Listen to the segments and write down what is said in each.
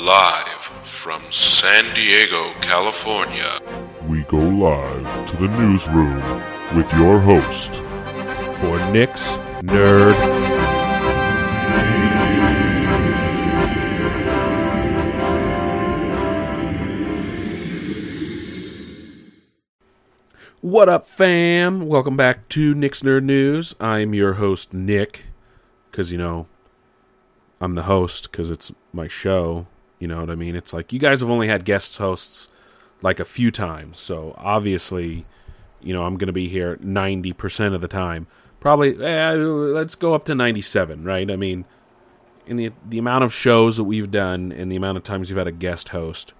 Live from San Diego, California. We go live to the newsroom with your host, for Nick's Nerd. What up, fam? Welcome back to Nick's Nerd News. I'm your host, Nick, because, you know, I'm the host because it's my show. You know what I mean? It's like you guys have only had guest hosts like a few times, so obviously, you know, I'm going to be here 90% of the time. Probably, eh, let's go up to 97, right? I mean, in the the amount of shows that we've done and the amount of times you've had a guest host.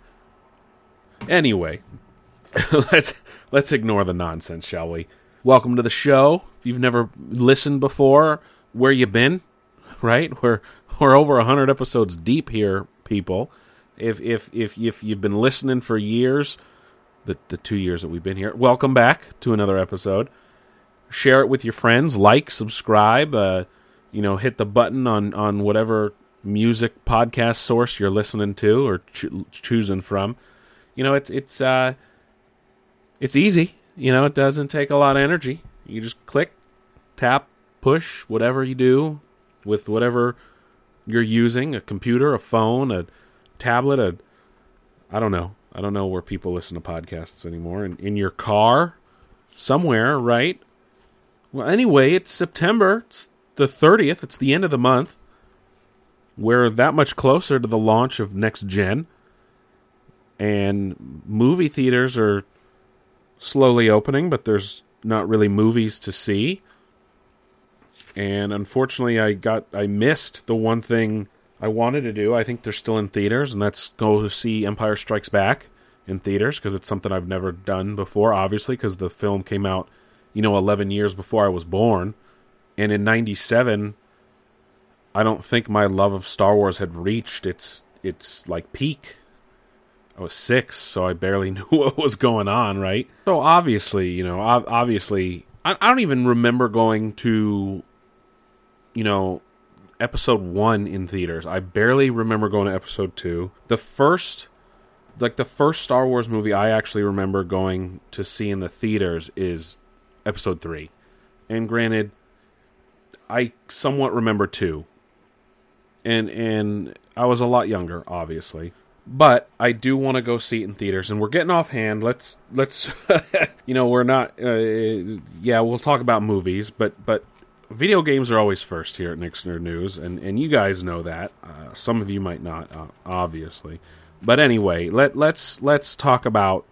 Anyway, let's let's ignore the nonsense, shall we? Welcome to the show. If you've never listened before, where you been? Right? We're we're over hundred episodes deep here, people. If if if if you've been listening for years, the the two years that we've been here, welcome back to another episode. Share it with your friends. Like, subscribe. Uh, you know, hit the button on on whatever music podcast source you're listening to or cho- choosing from. You know, it's it's uh, it's easy. You know, it doesn't take a lot of energy. You just click, tap, push, whatever you do with whatever you're using a computer, a phone, a tablet, a I don't know. I don't know where people listen to podcasts anymore. In, in your car, somewhere, right? Well, anyway, it's September. It's the 30th. It's the end of the month. We're that much closer to the launch of next gen. And movie theaters are slowly opening, but there's not really movies to see and unfortunately I got I missed the one thing I wanted to do. I think they're still in theaters, and that's go see Empire Strikes Back in theaters because it's something I've never done before. Obviously, because the film came out, you know, 11 years before I was born, and in '97, I don't think my love of Star Wars had reached its its like peak. I was six, so I barely knew what was going on, right? So obviously, you know, obviously, I, I don't even remember going to you know, episode one in theaters. I barely remember going to episode two. The first, like the first Star Wars movie I actually remember going to see in the theaters is episode three. And granted, I somewhat remember two. And and I was a lot younger, obviously. But I do want to go see it in theaters, and we're getting offhand. Let's let's, you know, we're not. Uh, yeah, we'll talk about movies, but but video games are always first here at Nick's Nerd News, and, and you guys know that. Uh, some of you might not, uh, obviously. But anyway, let let's let's talk about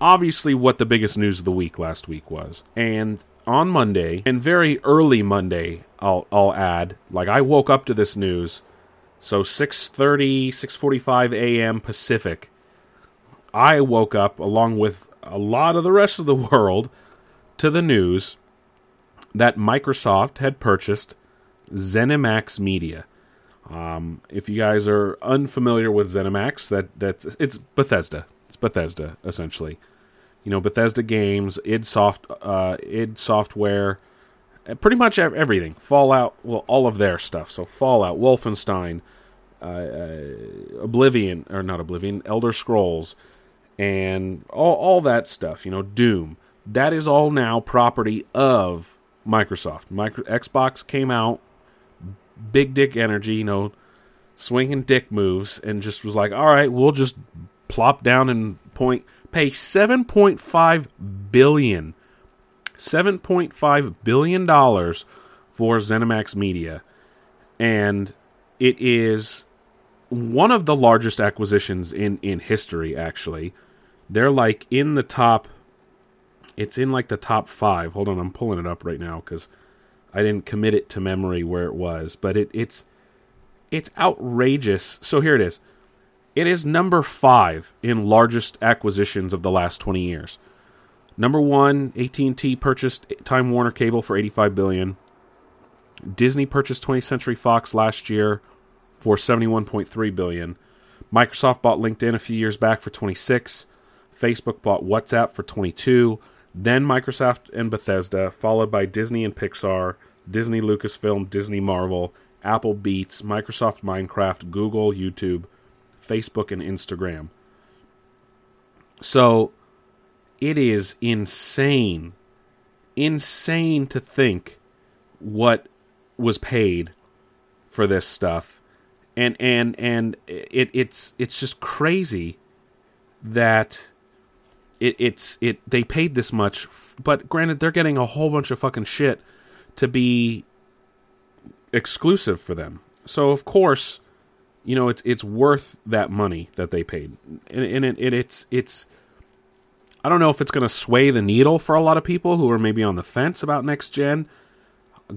obviously what the biggest news of the week last week was. And on Monday, and very early Monday, I'll I'll add, like I woke up to this news, so 6:30, 6:45 a.m. Pacific. I woke up along with a lot of the rest of the world to the news that Microsoft had purchased ZeniMax Media. Um, if you guys are unfamiliar with ZeniMax, that that's it's Bethesda. It's Bethesda essentially. You know, Bethesda games, id Soft, uh, id Software, uh, pretty much everything. Fallout, well, all of their stuff. So Fallout, Wolfenstein, uh, uh, Oblivion, or not Oblivion, Elder Scrolls, and all all that stuff. You know, Doom. That is all now property of Microsoft. Micro- Xbox came out, big dick energy, you know, swinging dick moves, and just was like, all right, we'll just plop down and point, pay 7.5 billion, 7.5 billion dollars for ZeniMax Media, and it is one of the largest acquisitions in in history. Actually, they're like in the top it's in like the top five. Hold on, I'm pulling it up right now because I didn't commit it to memory where it was, but it, it's it's outrageous. So here it is. It is number five in largest acquisitions of the last 20 years. Number one, AT&T purchased Time Warner Cable for 85 billion. Disney purchased 20th Century Fox last year for 71.3 billion. Microsoft bought LinkedIn a few years back for 26. Facebook bought WhatsApp for 22 then Microsoft and Bethesda, followed by Disney and Pixar, Disney Lucasfilm, Disney Marvel, Apple Beats, Microsoft Minecraft, Google, YouTube, Facebook and Instagram. So it is insane, insane to think what was paid for this stuff, and and and it it's it's just crazy that it it's it they paid this much, but granted they're getting a whole bunch of fucking shit to be exclusive for them. So of course, you know it's it's worth that money that they paid, and, and it, it, it's it's. I don't know if it's going to sway the needle for a lot of people who are maybe on the fence about next gen.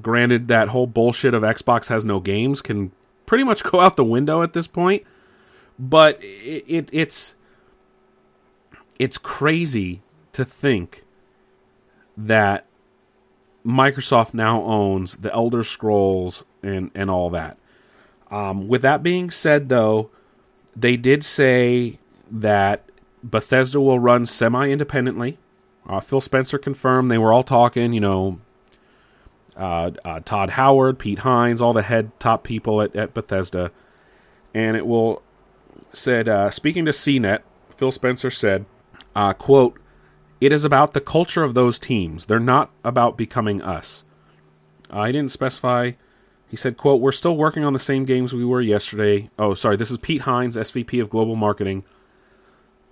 Granted, that whole bullshit of Xbox has no games can pretty much go out the window at this point, but it, it it's it's crazy to think that Microsoft now owns the Elder Scrolls and and all that. Um, with that being said, though, they did say that Bethesda will run semi independently. Uh, Phil Spencer confirmed they were all talking, you know, uh, uh, Todd Howard, Pete Hines, all the head top people at, at Bethesda. And it will, said, uh, speaking to CNET, Phil Spencer said, uh, quote, it is about the culture of those teams. They're not about becoming us. I didn't specify. He said, quote, We're still working on the same games we were yesterday. Oh, sorry, this is Pete Hines, SVP of Global Marketing.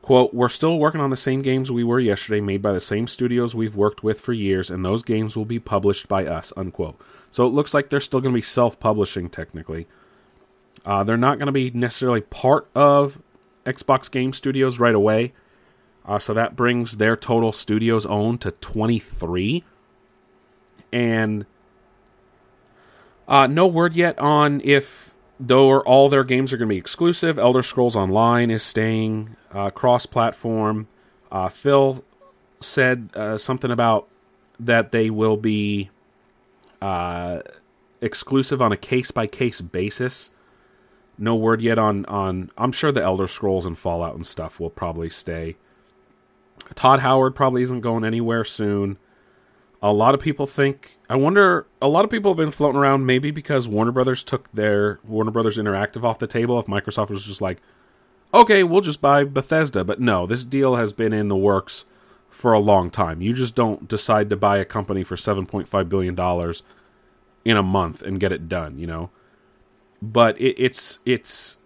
Quote, We're still working on the same games we were yesterday, made by the same studios we've worked with for years, and those games will be published by us, unquote. So it looks like they're still going to be self publishing, technically. Uh, they're not going to be necessarily part of Xbox Game Studios right away. Uh, so that brings their total studios owned to 23. And uh, no word yet on if though all their games are going to be exclusive. Elder Scrolls Online is staying uh, cross-platform. Uh, Phil said uh, something about that they will be uh, exclusive on a case-by-case basis. No word yet on on. I'm sure the Elder Scrolls and Fallout and stuff will probably stay. Todd Howard probably isn't going anywhere soon. A lot of people think. I wonder. A lot of people have been floating around, maybe because Warner Brothers took their Warner Brothers Interactive off the table. If Microsoft was just like, okay, we'll just buy Bethesda, but no, this deal has been in the works for a long time. You just don't decide to buy a company for seven point five billion dollars in a month and get it done. You know, but it, it's it's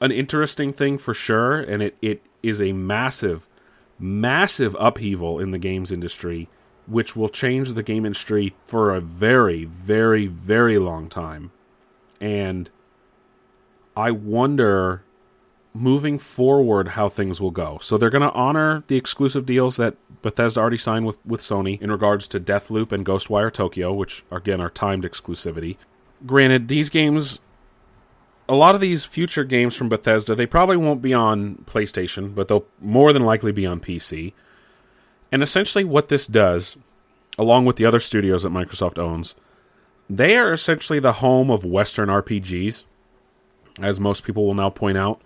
an interesting thing for sure, and it it is a massive massive upheaval in the games industry, which will change the game industry for a very, very, very long time. And I wonder moving forward how things will go. So they're going to honor the exclusive deals that Bethesda already signed with, with Sony in regards to Deathloop and Ghostwire Tokyo, which again are timed exclusivity. Granted, these games a lot of these future games from Bethesda, they probably won't be on PlayStation, but they'll more than likely be on PC. And essentially, what this does, along with the other studios that Microsoft owns, they are essentially the home of Western RPGs, as most people will now point out.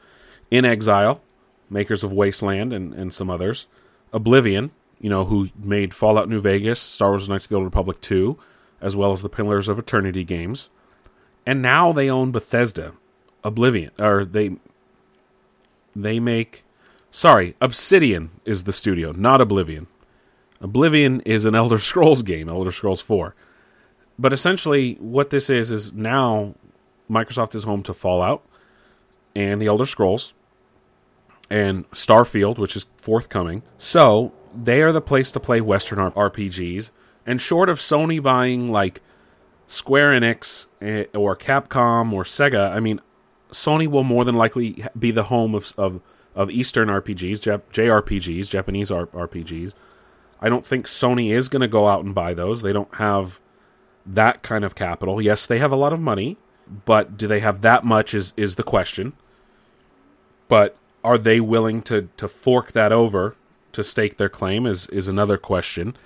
inXile, makers of Wasteland and, and some others. Oblivion, you know, who made Fallout New Vegas, Star Wars Knights of the Old Republic 2, as well as the Pillars of Eternity games. And now they own Bethesda, Oblivion, or they they make. Sorry, Obsidian is the studio, not Oblivion. Oblivion is an Elder Scrolls game, Elder Scrolls 4. But essentially, what this is is now Microsoft is home to Fallout and the Elder Scrolls and Starfield, which is forthcoming. So they are the place to play Western RPGs. And short of Sony buying like Square Enix eh, or Capcom or Sega, I mean, Sony will more than likely be the home of of, of Eastern RPGs, Jap- JRPGs, Japanese R- RPGs. I don't think Sony is going to go out and buy those. They don't have that kind of capital. Yes, they have a lot of money, but do they have that much is is the question. But are they willing to to fork that over to stake their claim is is another question.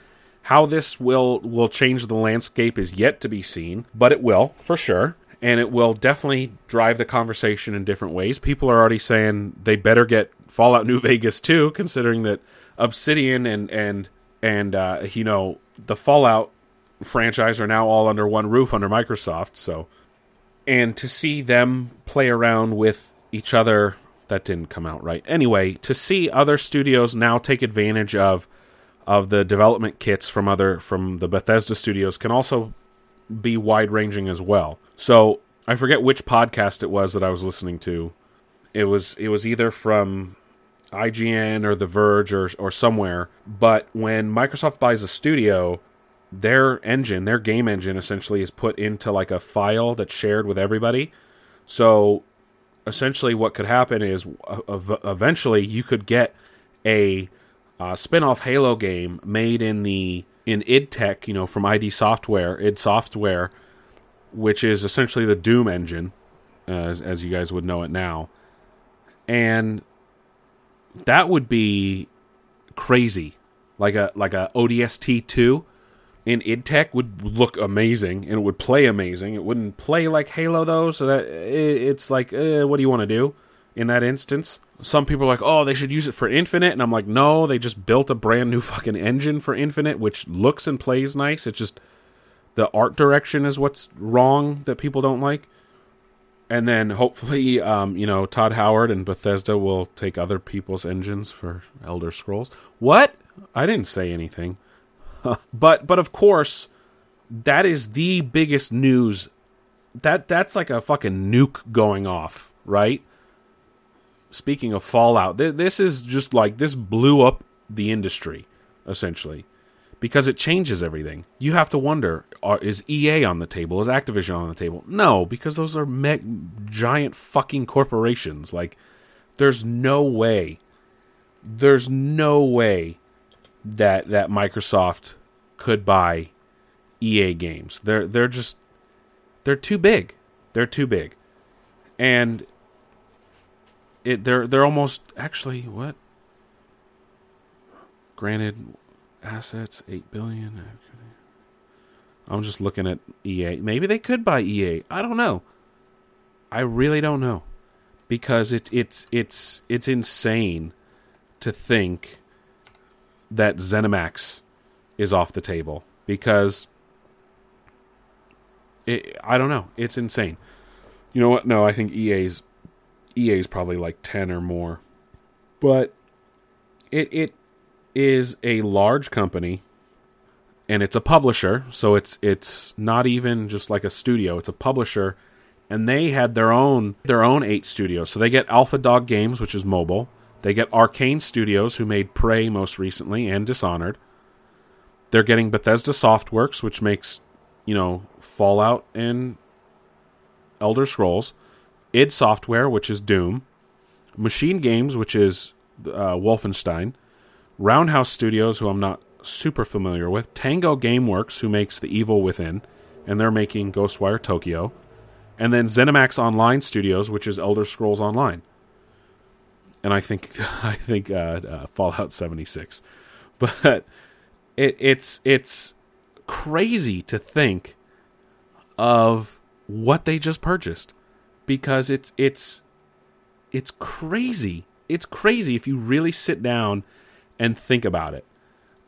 How this will will change the landscape is yet to be seen, but it will for sure and it will definitely drive the conversation in different ways. People are already saying they better get Fallout New Vegas too, considering that Obsidian and and and uh, you know the Fallout franchise are now all under one roof under Microsoft. So, and to see them play around with each other that didn't come out right. Anyway, to see other studios now take advantage of of the development kits from other from the Bethesda studios can also be wide ranging as well. So I forget which podcast it was that I was listening to. It was it was either from IGN or The Verge or or somewhere. But when Microsoft buys a studio, their engine, their game engine, essentially is put into like a file that's shared with everybody. So essentially, what could happen is uh, eventually you could get a uh, spin-off Halo game made in the in id Tech, you know, from ID Software, id Software, which is essentially the Doom engine, as as you guys would know it now, and that would be crazy, like a like a ODST two in id Tech would look amazing and it would play amazing. It wouldn't play like Halo though, so that it's like, uh, what do you want to do in that instance? Some people are like, oh, they should use it for Infinite, and I'm like, no, they just built a brand new fucking engine for Infinite, which looks and plays nice. It's just the art direction is what's wrong that people don't like. And then hopefully, um, you know, Todd Howard and Bethesda will take other people's engines for Elder Scrolls. What? I didn't say anything. but but of course, that is the biggest news. That that's like a fucking nuke going off, right? Speaking of Fallout, th- this is just like this blew up the industry essentially because it changes everything. You have to wonder: are, is EA on the table? Is Activision on the table? No, because those are me- giant fucking corporations. Like, there's no way, there's no way that that Microsoft could buy EA games. They're they're just they're too big. They're too big. And it they're they're almost actually what? Granted assets 8 billion. I'm just looking at EA. Maybe they could buy EA. I don't know. I really don't know because it it's it's it's insane to think that ZeniMax is off the table because it, I don't know. It's insane. You know what? No, I think EA's EA's probably like 10 or more. But it it is a large company and it's a publisher, so it's it's not even just like a studio, it's a publisher and they had their own their own 8 studios. So they get Alpha Dog Games, which is mobile. They get Arcane Studios, who made Prey most recently and Dishonored. They're getting Bethesda Softworks, which makes, you know, Fallout and Elder Scrolls. Id Software, which is Doom. Machine Games, which is uh, Wolfenstein. Roundhouse Studios, who I'm not super familiar with. Tango Gameworks, who makes The Evil Within, and they're making Ghostwire Tokyo. And then ZeniMax Online Studios, which is Elder Scrolls Online and I think I think uh, uh, Fallout 76. But it, it's it's crazy to think of what they just purchased because it's it's it's crazy. It's crazy if you really sit down and think about it.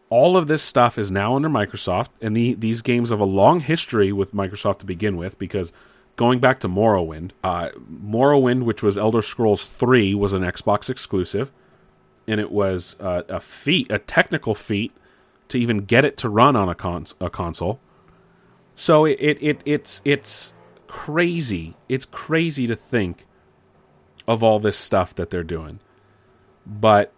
All of this stuff is now under Microsoft, and the, these games have a long history with Microsoft to begin with because going back to Morrowind, uh, Morrowind, which was Elder Scrolls 3, was an Xbox exclusive, and it was uh, a feat, a technical feat, to even get it to run on a, cons- a console. So it, it, it it's it's crazy. It's crazy to think of all this stuff that they're doing, but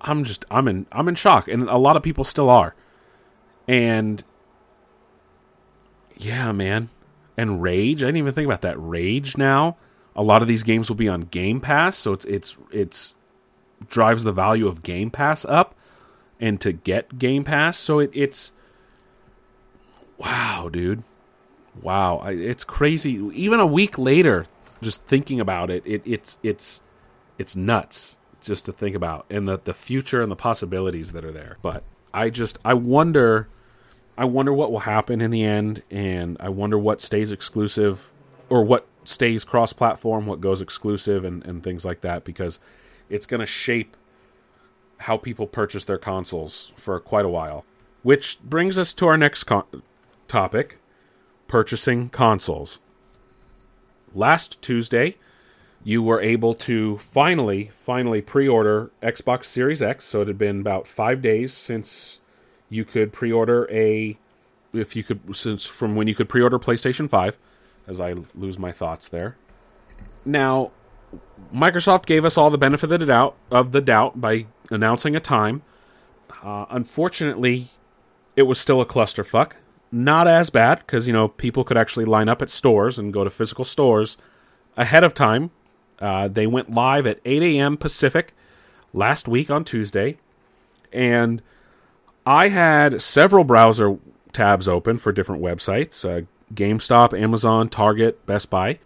I'm just I'm in I'm in shock, and a lot of people still are, and yeah, man, and Rage. I didn't even think about that. Rage now. A lot of these games will be on Game Pass, so it's it's it's drives the value of Game Pass up, and to get Game Pass, so it, it's wow, dude, wow, I, it's crazy. Even a week later, just thinking about it, it it's it's it's nuts just to think about, and the the future and the possibilities that are there. But I just I wonder I wonder what will happen in the end, and I wonder what stays exclusive or what stays cross platform, what goes exclusive, and, and things like that, because it's going to shape how people purchase their consoles for quite a while. Which brings us to our next con- topic purchasing consoles. Last Tuesday, you were able to finally, finally pre order Xbox Series X. So it had been about five days since you could pre order a. If you could, since from when you could pre order PlayStation 5, as I lose my thoughts there. Now, Microsoft gave us all the benefit of the doubt, of the doubt by announcing a time. Uh, unfortunately, it was still a clusterfuck. Not as bad because you know people could actually line up at stores and go to physical stores ahead of time. Uh, they went live at 8 a.m. Pacific last week on Tuesday, and I had several browser tabs open for different websites: uh, GameStop, Amazon, Target, Best Buy.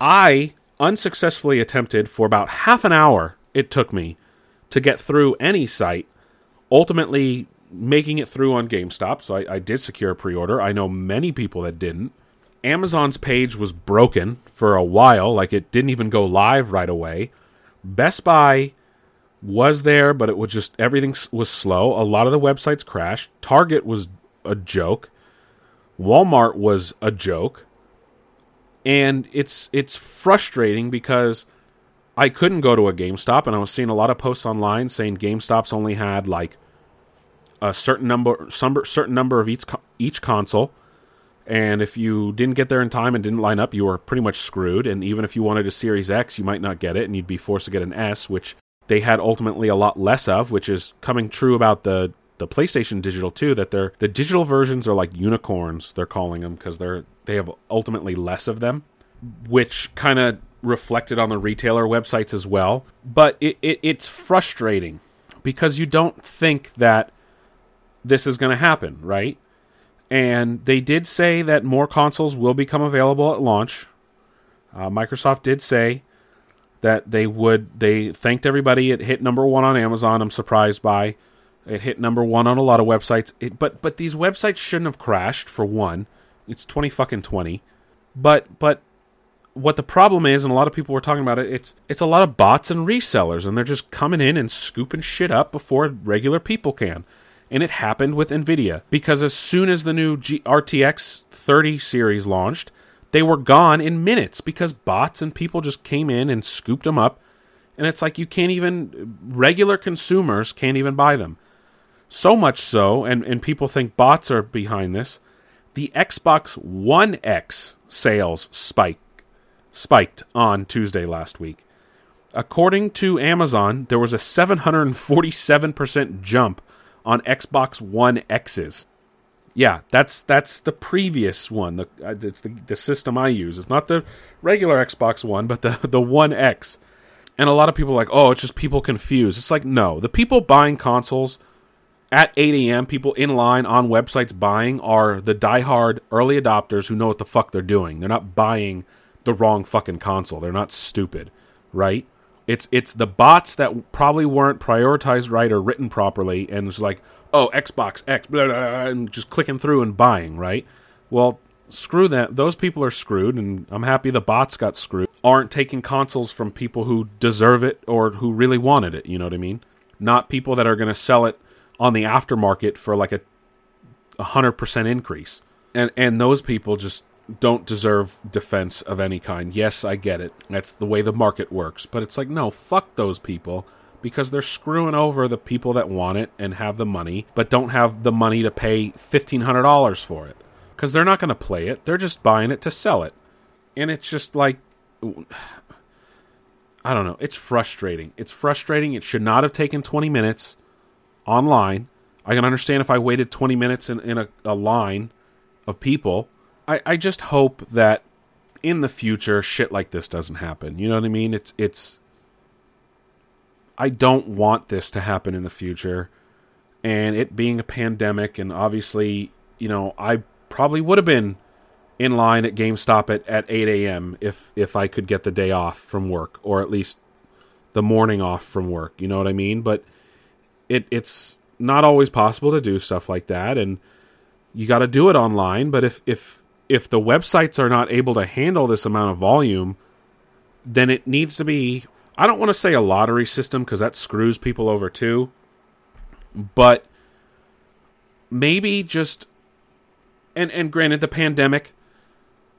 I unsuccessfully attempted for about half an hour. It took me to get through any site. Ultimately, making it through on GameStop, so I, I did secure a pre order. I know many people that didn't. Amazon's page was broken for a while, like it didn't even go live right away. Best Buy was there, but it was just everything was slow. A lot of the websites crashed. Target was a joke. Walmart was a joke. And it's it's frustrating because I couldn't go to a GameStop and I was seeing a lot of posts online saying GameStops only had like a certain number some certain number of each each console. And if you didn't get there in time and didn't line up you were pretty much screwed. And even if you wanted a series X you might not get it and you'd be forced to get an S which they had ultimately a lot less of which is coming true about the the PlayStation Digital too that they're the digital versions are like unicorns they're calling them because they're they have ultimately less of them which kind of reflected on the retailer websites as well. But it, it it's frustrating because you don't think that this is going to happen, right? And they did say that more consoles will become available at launch. Uh, Microsoft did say that they would. They thanked everybody. It hit number one on Amazon. I'm surprised by. It hit number one on a lot of websites. It, but but these websites shouldn't have crashed. For one, it's twenty fucking twenty. But but what the problem is, and a lot of people were talking about it, it's it's a lot of bots and resellers, and they're just coming in and scooping shit up before regular people can and it happened with Nvidia because as soon as the new G- RTX 30 series launched, they were gone in minutes because bots and people just came in and scooped them up. And it's like you can't even, regular consumers can't even buy them. So much so, and, and people think bots are behind this, the Xbox One X sales spike, spiked on Tuesday last week. According to Amazon, there was a 747% jump on Xbox One X's. Yeah, that's that's the previous one. The uh, it's the the system I use. It's not the regular Xbox One, but the the One X. And a lot of people are like, oh, it's just people confused. It's like no, the people buying consoles at 8 a.m. People in line on websites buying are the diehard early adopters who know what the fuck they're doing. They're not buying the wrong fucking console. They're not stupid, right? It's it's the bots that probably weren't prioritized right or written properly, and it's like, oh, Xbox X, blah, blah, blah, and just clicking through and buying, right? Well, screw that. Those people are screwed, and I'm happy the bots got screwed. Aren't taking consoles from people who deserve it or who really wanted it. You know what I mean? Not people that are going to sell it on the aftermarket for like a hundred percent increase. And and those people just don't deserve defense of any kind. Yes, I get it. That's the way the market works. But it's like, no, fuck those people because they're screwing over the people that want it and have the money, but don't have the money to pay $1,500 for it. Because they're not going to play it. They're just buying it to sell it. And it's just like. I don't know. It's frustrating. It's frustrating. It should not have taken 20 minutes online. I can understand if I waited 20 minutes in, in a, a line of people I, I just hope that in the future shit like this doesn't happen. You know what I mean? It's it's I don't want this to happen in the future. And it being a pandemic and obviously, you know, I probably would have been in line at GameStop at, at 8 a.m. if if I could get the day off from work or at least the morning off from work. You know what I mean? But it it's not always possible to do stuff like that and you got to do it online. But if if if the websites are not able to handle this amount of volume, then it needs to be I don't want to say a lottery system because that screws people over too. But maybe just and and granted the pandemic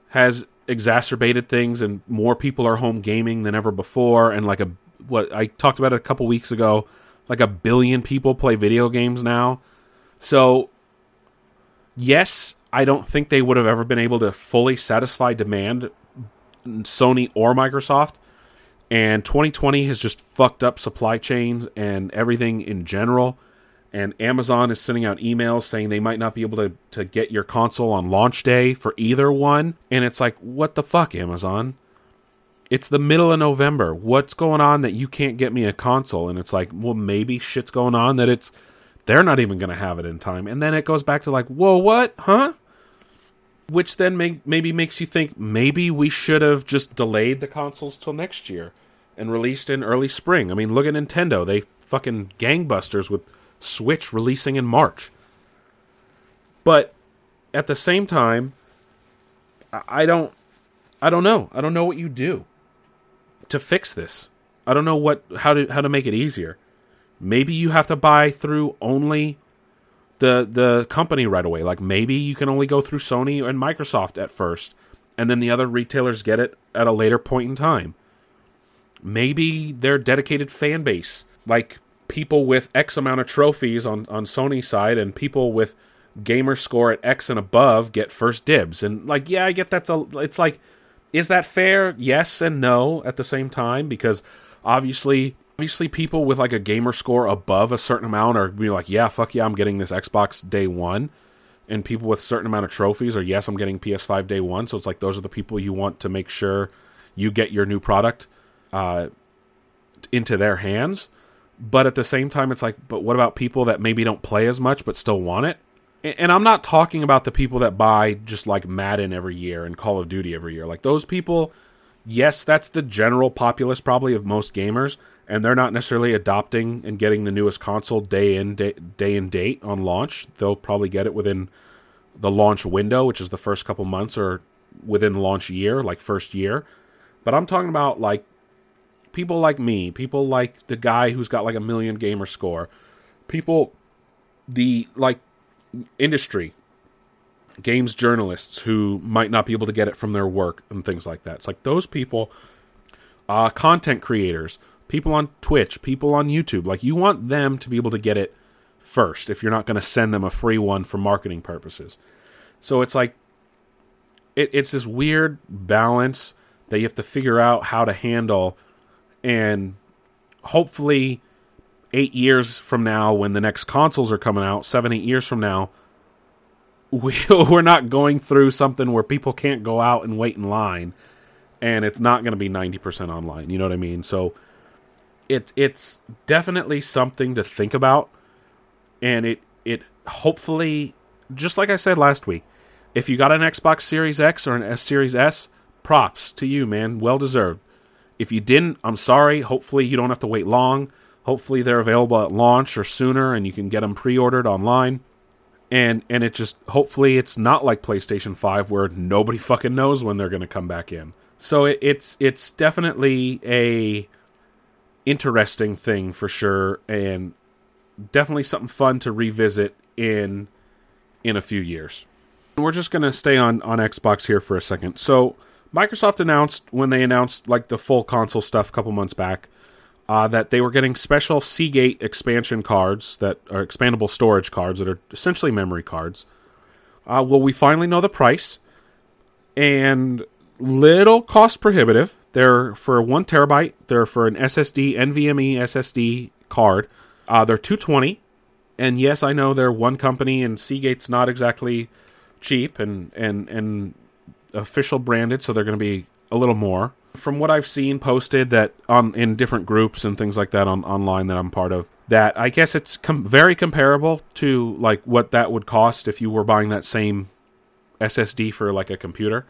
has exacerbated things and more people are home gaming than ever before and like a what I talked about it a couple weeks ago, like a billion people play video games now. So yes, I don't think they would have ever been able to fully satisfy demand Sony or Microsoft. And 2020 has just fucked up supply chains and everything in general. And Amazon is sending out emails saying they might not be able to, to get your console on launch day for either one. And it's like, what the fuck, Amazon? It's the middle of November. What's going on that you can't get me a console? And it's like, well, maybe shit's going on that it's they're not even going to have it in time. And then it goes back to like, whoa, what? Huh? Which then may- maybe makes you think maybe we should have just delayed the consoles till next year and released in early spring. I mean, look at Nintendo. They fucking gangbusters with Switch releasing in March. But at the same time, I don't I don't know. I don't know what you do to fix this. I don't know what how to how to make it easier. Maybe you have to buy through only the the company right away. Like maybe you can only go through Sony and Microsoft at first, and then the other retailers get it at a later point in time. Maybe their dedicated fan base, like people with X amount of trophies on on Sony side, and people with gamer score at X and above get first dibs. And like, yeah, I get that's a. It's like, is that fair? Yes and no at the same time because obviously obviously people with like a gamer score above a certain amount are be like, yeah, fuck yeah, I'm getting this Xbox day one. And people with a certain amount of trophies are, yes, I'm getting PS5 day one. So it's like those are the people you want to make sure you get your new product uh, into their hands. But at the same time, it's like, but what about people that maybe don't play as much but still want it? And I'm not talking about the people that buy just like Madden every year and Call of Duty every year. Like those people, yes, that's the general populace probably of most gamers and they're not necessarily adopting and getting the newest console day in day, day and date on launch. They'll probably get it within the launch window, which is the first couple months, or within the launch year, like first year. But I'm talking about like people like me, people like the guy who's got like a million gamer score, people, the like industry, games journalists who might not be able to get it from their work and things like that. It's like those people, uh, content creators people on Twitch, people on YouTube. Like you want them to be able to get it first if you're not going to send them a free one for marketing purposes. So it's like it, it's this weird balance that you have to figure out how to handle and hopefully 8 years from now when the next consoles are coming out, 7 8 years from now we, we're not going through something where people can't go out and wait in line and it's not going to be 90% online, you know what I mean? So it it's definitely something to think about, and it it hopefully just like I said last week, if you got an Xbox Series X or an S Series S, props to you, man, well deserved. If you didn't, I'm sorry. Hopefully you don't have to wait long. Hopefully they're available at launch or sooner, and you can get them pre-ordered online. And and it just hopefully it's not like PlayStation Five where nobody fucking knows when they're going to come back in. So it, it's it's definitely a interesting thing for sure, and definitely something fun to revisit in in a few years. We're just going to stay on on Xbox here for a second. So, Microsoft announced when they announced like the full console stuff a couple months back uh, that they were getting special Seagate expansion cards that are expandable storage cards that are essentially memory cards. Uh, well, we finally know the price, and little cost prohibitive. They're for one terabyte. They're for an SSD NVMe SSD card. Uh, they're two twenty, and yes, I know they're one company, and Seagate's not exactly cheap and and and official branded, so they're going to be a little more. From what I've seen posted that on in different groups and things like that on online that I'm part of, that I guess it's com- very comparable to like what that would cost if you were buying that same SSD for like a computer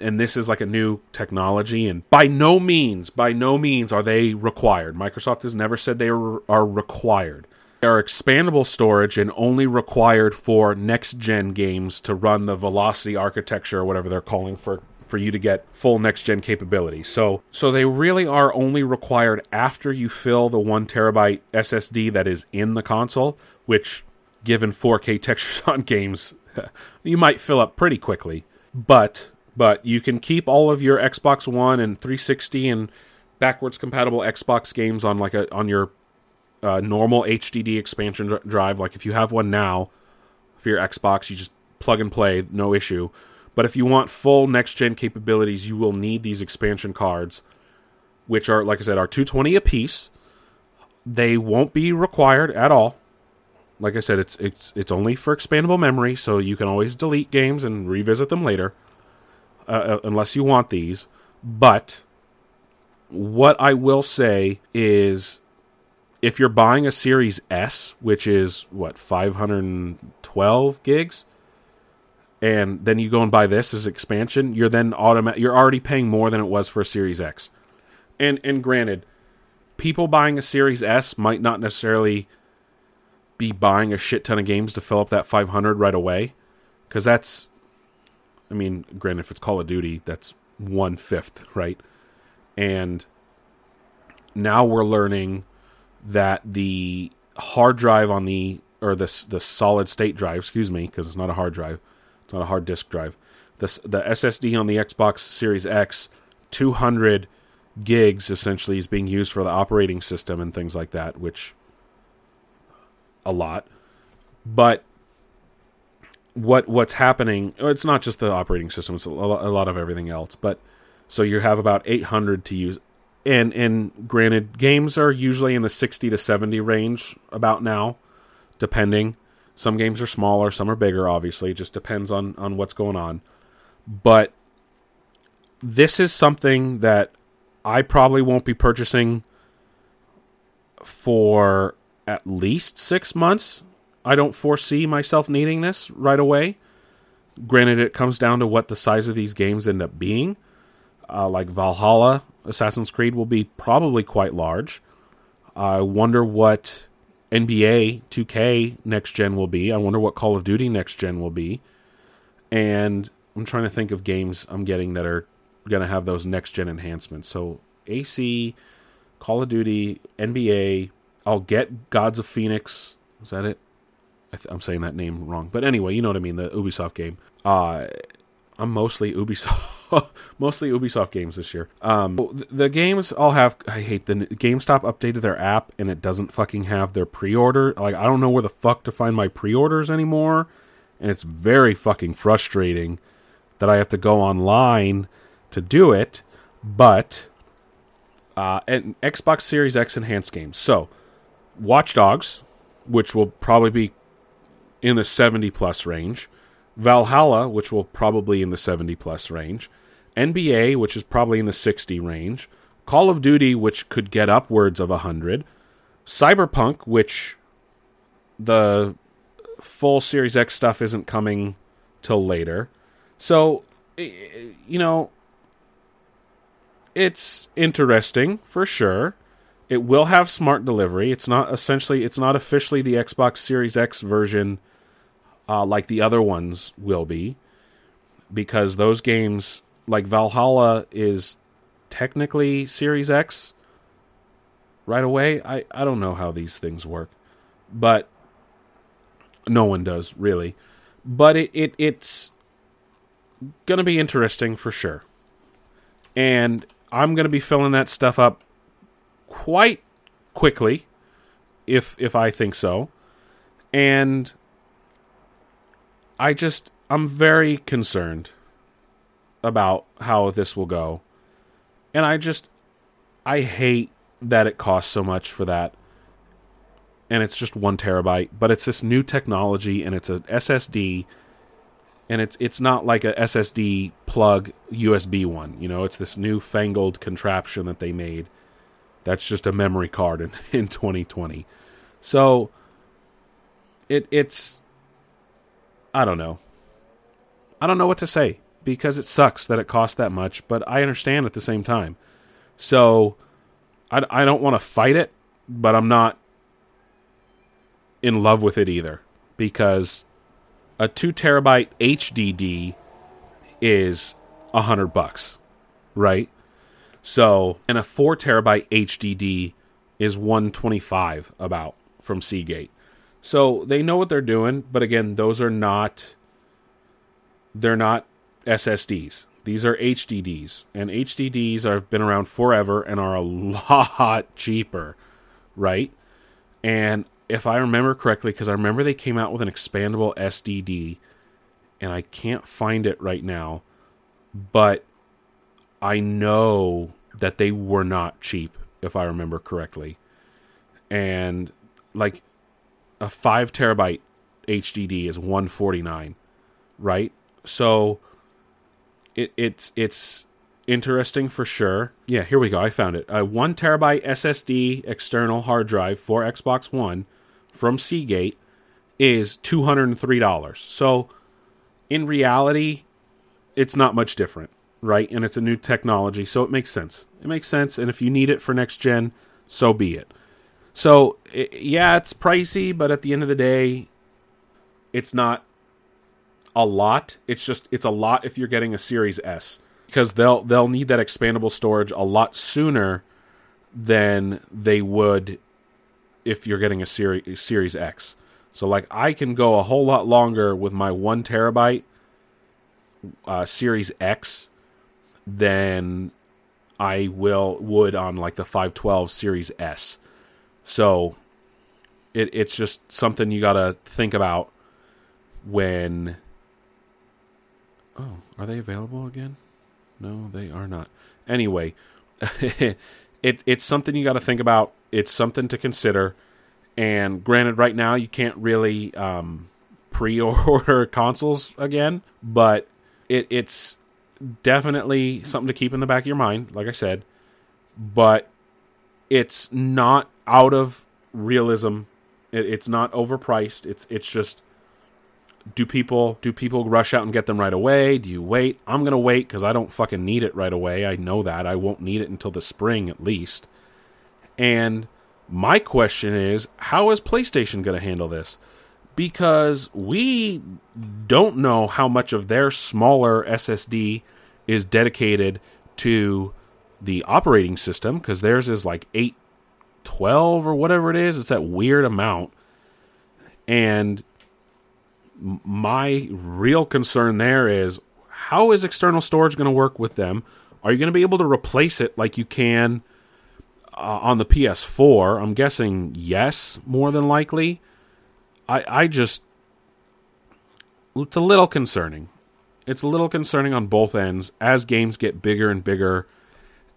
and, this is like a new technology and by no means by no means are they required microsoft has never said they are, are required they are expandable storage and only required for next gen games to run the velocity architecture or whatever they're calling for for you to get full next gen capability. So so they really are only required after you fill the 1 terabyte SSD that is in the console, which given 4K textures on games you might fill up pretty quickly. But But you can keep all of your Xbox One and 360 and backwards compatible Xbox games on like a on your uh, normal HDD expansion dr- drive. Like if you have one now for your Xbox, you just plug and play, no issue. But if you want full next gen capabilities, you will need these expansion cards, which are like I said, are 220 a piece. They won't be required at all. Like I said, it's it's it's only for expandable memory, so you can always delete games and revisit them later, uh, uh unless you want these. But what I will say is if you're buying a Series S, which is what 512 gigs, and then you go and buy this as expansion, you're then automatic. You're already paying more than it was for a Series X. And and granted, people buying a Series S might not necessarily be buying a shit ton of games to fill up that 500 right away, because that's, I mean, granted, if it's Call of Duty, that's one fifth, right? And now we're learning that the hard drive on the or the the solid state drive, excuse me, because it's not a hard drive, it's not a hard disk drive. The the SSD on the Xbox Series X, 200 gigs essentially is being used for the operating system and things like that, which a lot. But what what's happening? It's not just the operating system; it's a lot of everything else. But so you have about 800 to use and and granted games are usually in the 60 to 70 range about now depending some games are smaller some are bigger obviously it just depends on on what's going on but this is something that i probably won't be purchasing for at least 6 months i don't foresee myself needing this right away granted it comes down to what the size of these games end up being uh, like valhalla Assassin's Creed will be probably quite large. I wonder what NBA 2K next gen will be. I wonder what Call of Duty next gen will be. And I'm trying to think of games I'm getting that are going to have those next gen enhancements. So AC, Call of Duty, NBA. I'll get Gods of Phoenix. Is that it? I am saying that name wrong, but anyway, you know what I mean. The Ubisoft game. Uh, I'm mostly Ubisoft, mostly Ubisoft games this year. Um, the games all have. I hate the GameStop updated their app and it doesn't fucking have their pre-order. Like I don't know where the fuck to find my pre-orders anymore, and it's very fucking frustrating that I have to go online to do it. But uh, and Xbox Series X enhanced games. So Watch Dogs, which will probably be in the 70 plus range. Valhalla, which will probably in the 70 plus range, NBA, which is probably in the 60 range, Call of Duty, which could get upwards of 100, Cyberpunk, which the full Series X stuff isn't coming till later. So, you know, it's interesting for sure. It will have smart delivery. It's not essentially, it's not officially the Xbox Series X version uh, like the other ones will be, because those games, like Valhalla, is technically Series X right away. I, I don't know how these things work, but no one does really. But it, it it's gonna be interesting for sure, and I'm gonna be filling that stuff up quite quickly, if if I think so, and I just I'm very concerned about how this will go. And I just I hate that it costs so much for that. And it's just 1 terabyte, but it's this new technology and it's a SSD and it's it's not like a SSD plug USB one, you know, it's this new fangled contraption that they made. That's just a memory card in, in 2020. So it it's I don't know. I don't know what to say because it sucks that it costs that much, but I understand at the same time. So I, I don't want to fight it, but I'm not in love with it either because a 2 terabyte HDD is a hundred bucks, right? So, and a 4 terabyte HDD is 125 about from Seagate. So they know what they're doing, but again, those are not they're not SSDs. These are HDDs, and HDDs have been around forever and are a lot cheaper, right? And if I remember correctly, because I remember they came out with an expandable SDD, and I can't find it right now, but I know that they were not cheap, if I remember correctly. And like a five terabyte HDD is one forty nine, right? So it, it's it's interesting for sure. Yeah, here we go. I found it. A one terabyte SSD external hard drive for Xbox One from Seagate is two hundred and three dollars. So in reality, it's not much different, right? And it's a new technology, so it makes sense. It makes sense, and if you need it for next gen, so be it. So it, yeah, it's pricey, but at the end of the day, it's not a lot. It's just it's a lot if you're getting a Series S because they'll they'll need that expandable storage a lot sooner than they would if you're getting a Series Series X. So like I can go a whole lot longer with my one terabyte uh, Series X than I will would on like the 512 Series S. So it it's just something you got to think about when Oh, are they available again? No, they are not. Anyway, it it's something you got to think about. It's something to consider. And granted, right now you can't really um, pre-order consoles again, but it, it's definitely something to keep in the back of your mind. Like I said, but it's not out of realism. It, it's not overpriced. It's it's just do people do people rush out and get them right away? Do you wait? I'm gonna wait because I don't fucking need it right away. I know that I won't need it until the spring at least. And my question is, how is PlayStation gonna handle this? Because we don't know how much of their smaller SSD is dedicated to the operating system because theirs is like 812 or whatever it is. It's that weird amount. And my real concern there is how is external storage going to work with them? Are you going to be able to replace it like you can uh, on the PS4? I'm guessing yes, more than likely. I I just it's a little concerning. It's a little concerning on both ends as games get bigger and bigger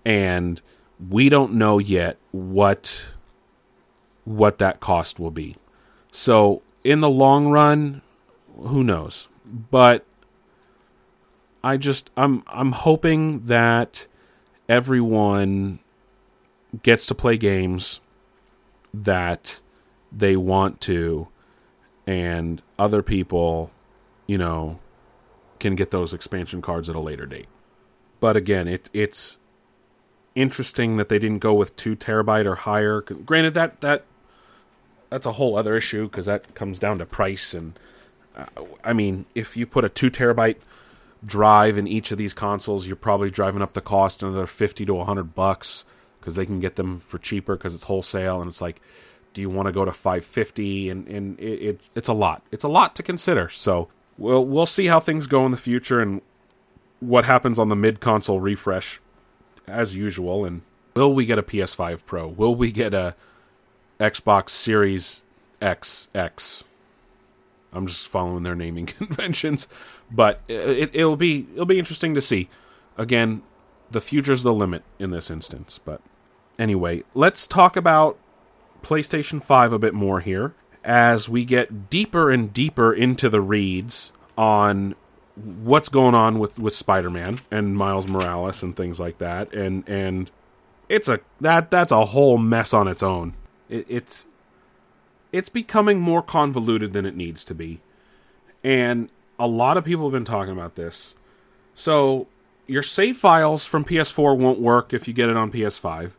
and we don't know yet what what that cost will be. So in the long run, who knows? But I just I'm I'm hoping that everyone gets to play games that they want to and other people, you know, can get those expansion cards at a later date. But again, it it's interesting that they didn't go with 2 terabyte or higher. Granted that that that's a whole other issue because that comes down to price and uh, I mean, if you put a two terabyte drive in each of these consoles, you're probably driving up the cost another fifty to hundred bucks because they can get them for cheaper because it's wholesale. And it's like, do you want to go to five fifty? And and it, it it's a lot. It's a lot to consider. So we'll we'll see how things go in the future and what happens on the mid console refresh as usual. And will we get a PS5 Pro? Will we get a Xbox Series X X? I'm just following their naming conventions, but it, will be it'll be interesting to see. Again, the future's the limit in this instance. But anyway, let's talk about PlayStation 5 a bit more here as we get deeper and deeper into the reads on what's going on with with Spider-Man and Miles Morales and things like that and and it's a that that's a whole mess on its own. It, it's it's becoming more convoluted than it needs to be. And a lot of people have been talking about this. So, your save files from PS4 won't work if you get it on PS5.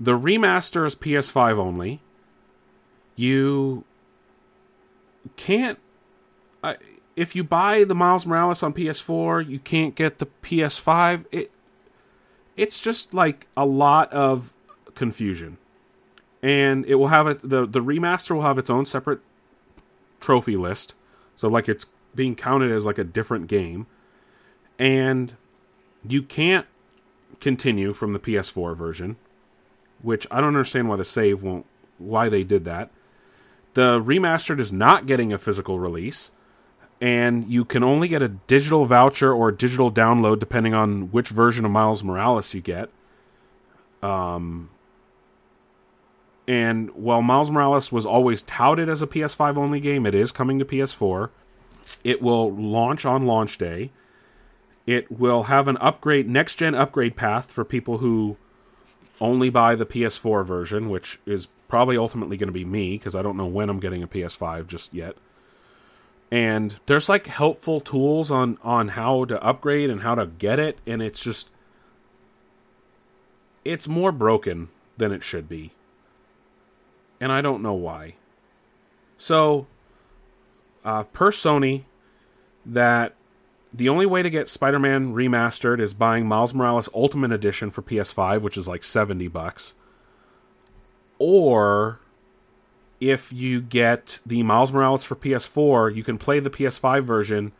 The remaster is PS5 only. You can't. Uh, if you buy the Miles Morales on PS4, you can't get the PS5. It it's just like a lot of confusion and it will have it the the remaster will have its own separate trophy list so like it's being counted as like a different game and you can't continue from the PS4 version, which I don't understand why the save won't why they did that. The remastered is not getting a physical release, and you can only get a digital voucher or digital download depending on which version of Miles Morales you get. Um, and while Miles Morales was always touted as a PS5 only game, it is coming to PS4. It will launch on launch day. It will have an upgrade, next gen upgrade path for people who only buy the PS4 version, which is probably ultimately going to be me because I don't know when I'm getting a PS5 just yet. And there's like helpful tools on on how to upgrade and how to get it, and it's just it's more broken than it should be. And I don't know why. So, uh, per Sony, that the only way to get Spider-Man remastered is buying Miles Morales Ultimate Edition for PS5, which is like 70 bucks. Or if you get the Miles Morales for PS4, you can play the PS5 version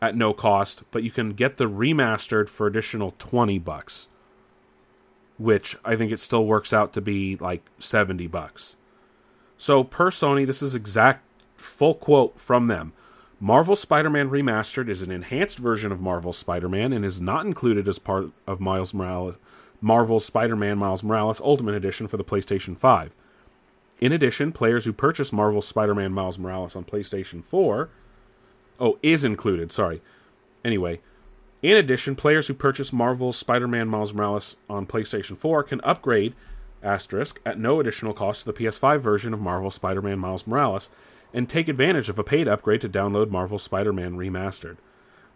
at no cost, but you can get the remastered for additional 20 bucks. Which I think it still works out to be like 70 bucks. So per Sony, this is exact full quote from them. Marvel Spider Man Remastered is an enhanced version of Marvel Spider Man and is not included as part of Miles Morales, Marvel Spider Man Miles Morales Ultimate Edition for the PlayStation 5. In addition, players who purchase Marvel Spider Man Miles Morales on PlayStation 4. Oh, is included, sorry. Anyway, in addition, players who purchase Marvel Spider Man Miles Morales on PlayStation 4 can upgrade asterisk at no additional cost to the PS5 version of Marvel Spider Man Miles Morales and take advantage of a paid upgrade to download Marvel Spider-Man Remastered.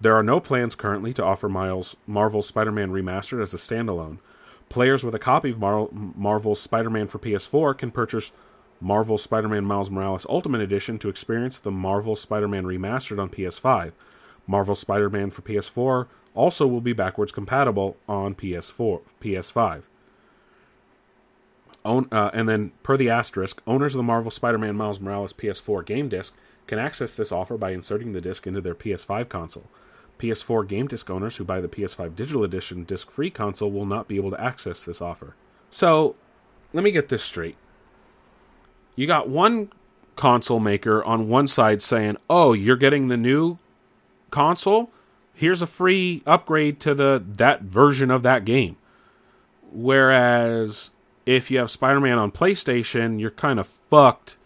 There are no plans currently to offer Miles Marvel Spider-Man Remastered as a standalone. Players with a copy of Mar- Marvel Spider-Man for PS4 can purchase Marvel Spider-Man Miles Morales Ultimate Edition to experience the Marvel Spider-Man Remastered on PS5. Marvel Spider-Man for PS4 also will be backwards compatible on PS4, PS5. Own, uh, and then, per the asterisk, owners of the Marvel Spider Man Miles Morales PS4 game disc can access this offer by inserting the disc into their PS5 console. PS4 game disc owners who buy the PS5 Digital Edition disc free console will not be able to access this offer. So, let me get this straight. You got one console maker on one side saying, "Oh, you're getting the new console? Here's a free upgrade to the that version of that game." Whereas if you have Spider Man on PlayStation, you're kind of fucked,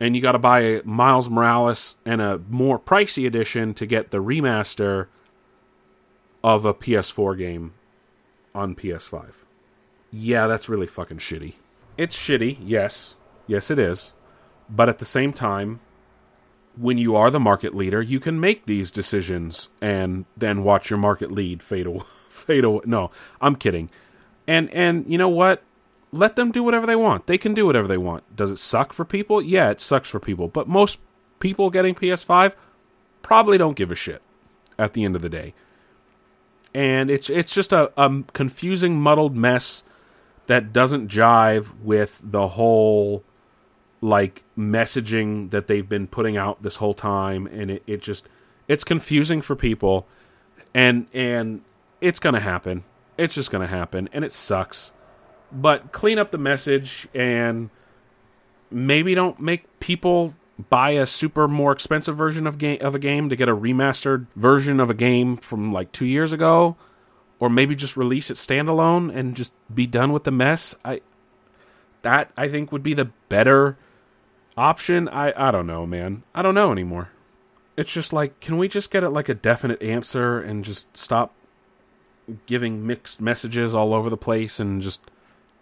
and you got to buy a Miles Morales and a more pricey edition to get the remaster of a PS4 game on PS5. Yeah, that's really fucking shitty. It's shitty, yes. Yes, it is. But at the same time, when you are the market leader, you can make these decisions and then watch your market lead fade away. Fade away. No, I'm kidding. And and you know what? let them do whatever they want. They can do whatever they want. Does it suck for people? Yeah, it sucks for people. But most people getting PS5 probably don't give a shit at the end of the day. And it's it's just a, a confusing, muddled mess that doesn't jive with the whole like messaging that they've been putting out this whole time and it, it just it's confusing for people and and it's gonna happen it's just gonna happen and it sucks but clean up the message and maybe don't make people buy a super more expensive version of game of a game to get a remastered version of a game from like 2 years ago or maybe just release it standalone and just be done with the mess. I that I think would be the better option. I I don't know, man. I don't know anymore. It's just like can we just get it like a definite answer and just stop giving mixed messages all over the place and just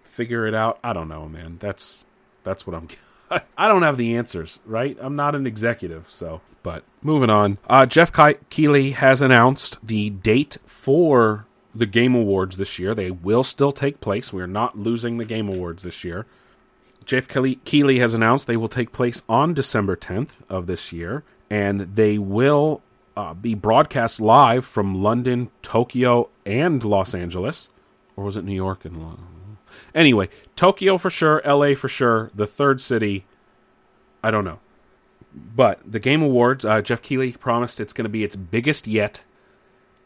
figure it out. I don't know, man. That's that's what I'm. I don't have the answers, right? I'm not an executive, so. But moving on, uh, Jeff Keighley has announced the date for the Game Awards this year. They will still take place. We're not losing the Game Awards this year. Jeff Keighley has announced they will take place on December 10th of this year, and they will uh, be broadcast live from London, Tokyo, and Los Angeles. Or was it New York and Anyway, Tokyo for sure, LA for sure, the third city, I don't know. But the Game Awards, uh, Jeff Keighley promised it's going to be its biggest yet.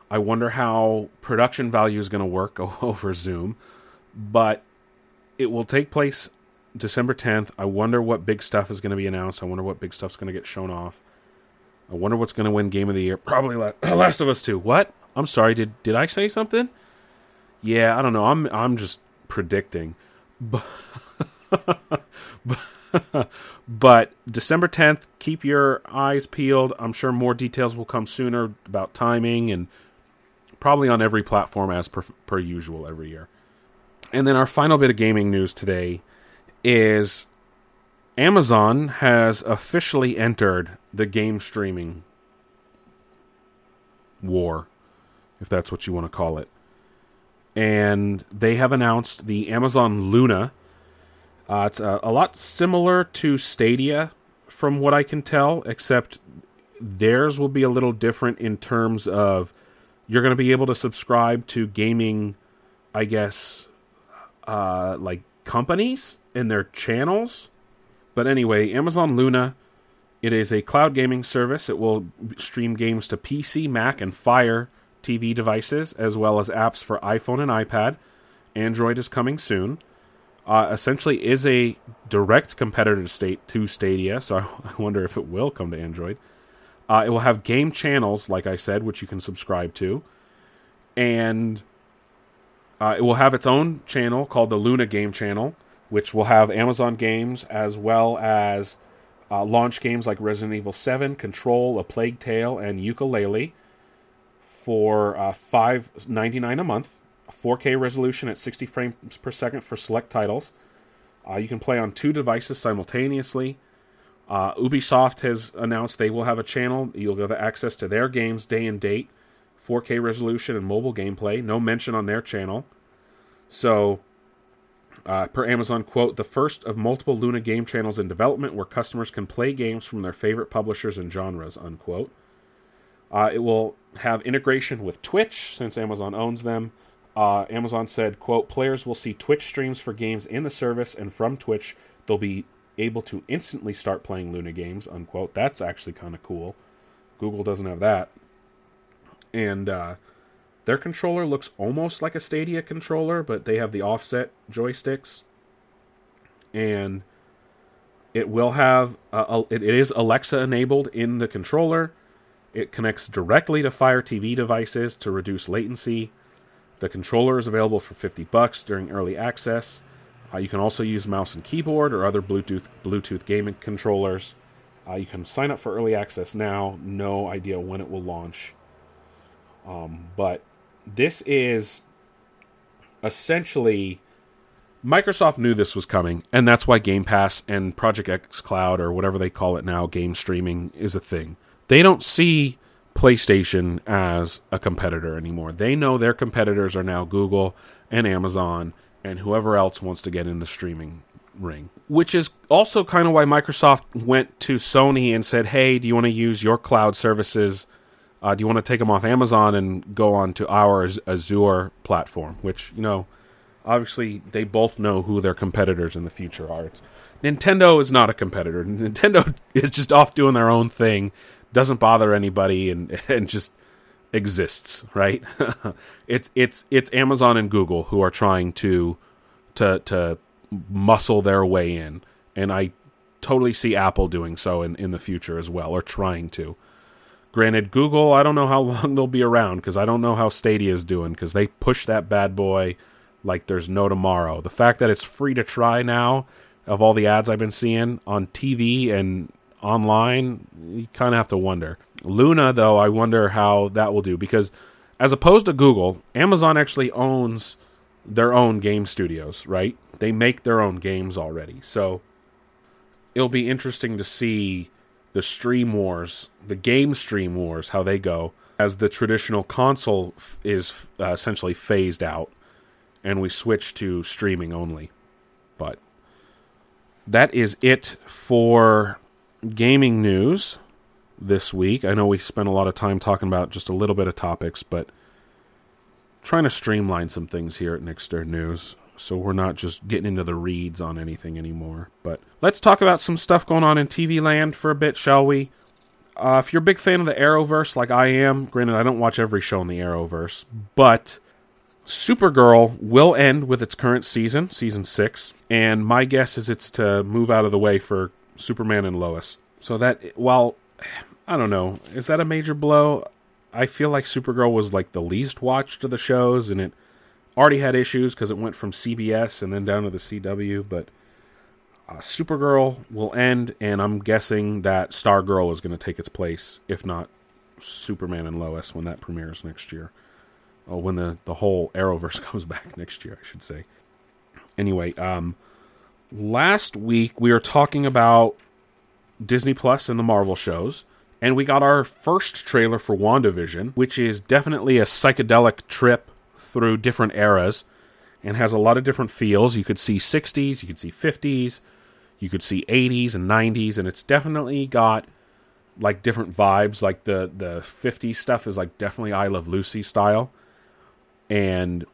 I wonder how production value is going to work over Zoom, but it will take place December 10th. I wonder what big stuff is going to be announced. I wonder what big stuff's going to get shown off. I wonder what's going to win Game of the Year. Probably Last of Us 2. What? I'm sorry. Did did I say something? Yeah, I don't know. I'm I'm just predicting. But, but December 10th, keep your eyes peeled. I'm sure more details will come sooner about timing and probably on every platform as per, per usual every year. And then our final bit of gaming news today is Amazon has officially entered the game streaming war, if that's what you want to call it. And they have announced the Amazon Luna. Uh, it's a, a lot similar to Stadia, from what I can tell, except theirs will be a little different in terms of you're going to be able to subscribe to gaming, I guess, uh, like companies and their channels. But anyway, Amazon Luna, it is a cloud gaming service. It will stream games to PC, Mac, and Fire TV devices, as well as apps for iPhone and iPad. Android is coming soon. Uh, essentially, is a direct competitor to state to Stadia, so I wonder if it will come to Android. Uh, it will have game channels, like I said, which you can subscribe to, and uh, it will have its own channel called the Luna Game Channel, which will have Amazon games as well as uh, launch games like Resident Evil 7, Control, A Plague Tale, and Yooka-Laylee for uh, five ninety nine a month. 4K resolution at 60 frames per second for select titles. Uh, you can play on two devices simultaneously. Uh, Ubisoft has announced they will have a channel. You'll have access to their games day and date, 4K resolution, and mobile gameplay. No mention on their channel. So, uh, per Amazon quote, the first of multiple Luna game channels in development where customers can play games from their favorite publishers and genres, unquote. Uh, it will have integration with Twitch since Amazon owns them. Uh, Amazon said, quote, players will see Twitch streams for games in the service, and from Twitch, they'll be able to instantly start playing Luna games, unquote. That's actually kind of cool. Google doesn't have that. And uh, their controller looks almost like a Stadia controller, but they have the offset joysticks. And it will have, uh, it is Alexa enabled in the controller. It connects directly to Fire TV devices to reduce latency. The controller is available for 50 bucks during early access. Uh, you can also use mouse and keyboard or other Bluetooth Bluetooth gaming controllers. Uh, you can sign up for early access now. No idea when it will launch. Um, but this is essentially Microsoft knew this was coming, and that's why Game Pass and Project xCloud or whatever they call it now, game streaming, is a thing. They don't see PlayStation as a competitor anymore. They know their competitors are now Google and Amazon and whoever else wants to get in the streaming ring. Which is also kind of why Microsoft went to Sony and said, "Hey, do you want to use your cloud services? Uh, do you want to take them off Amazon and go on to our Azure platform?" Which you know, obviously, they both know who their competitors in the future are. It's, Nintendo is not a competitor. Nintendo is just off doing their own thing, doesn't bother anybody, and and just exists, right? it's it's it's Amazon and Google who are trying to to to muscle their way in, and I totally see Apple doing so in in the future as well, or trying to. Granted, Google, I don't know how long they'll be around because I don't know how Stadia is doing because they push that bad boy like there's no tomorrow. The fact that it's free to try now, of all the ads I've been seeing on TV and online, you kind of have to wonder. Luna, though, I wonder how that will do because, as opposed to Google, Amazon actually owns their own game studios, right? They make their own games already. So it'll be interesting to see the stream wars, the game stream wars, how they go as the traditional console f- is uh, essentially phased out and we switch to streaming only. But that is it for gaming news this week. I know we spent a lot of time talking about just a little bit of topics, but trying to streamline some things here at Nixter News so we're not just getting into the reads on anything anymore. But let's talk about some stuff going on in TV land for a bit, shall we? Uh, if you're a big fan of the Arrowverse, like I am, granted, I don't watch every show in the Arrowverse, but Supergirl will end with its current season, season six, and my guess is it's to move out of the way for Superman and Lois. So that, while I don't know, is that a major blow? I feel like Supergirl was like the least watched of the shows, and it already had issues because it went from CBS and then down to the CW. But uh, Supergirl will end, and I'm guessing that Stargirl is going to take its place, if not Superman and Lois, when that premieres next year. Oh, when the the whole Arrowverse comes back next year, I should say. Anyway, um, last week we were talking about Disney Plus and the Marvel shows, and we got our first trailer for WandaVision, which is definitely a psychedelic trip through different eras and has a lot of different feels. You could see 60s, you could see 50s, you could see 80s and 90s, and it's definitely got like different vibes. Like the the 50s stuff is like definitely I Love Lucy style, and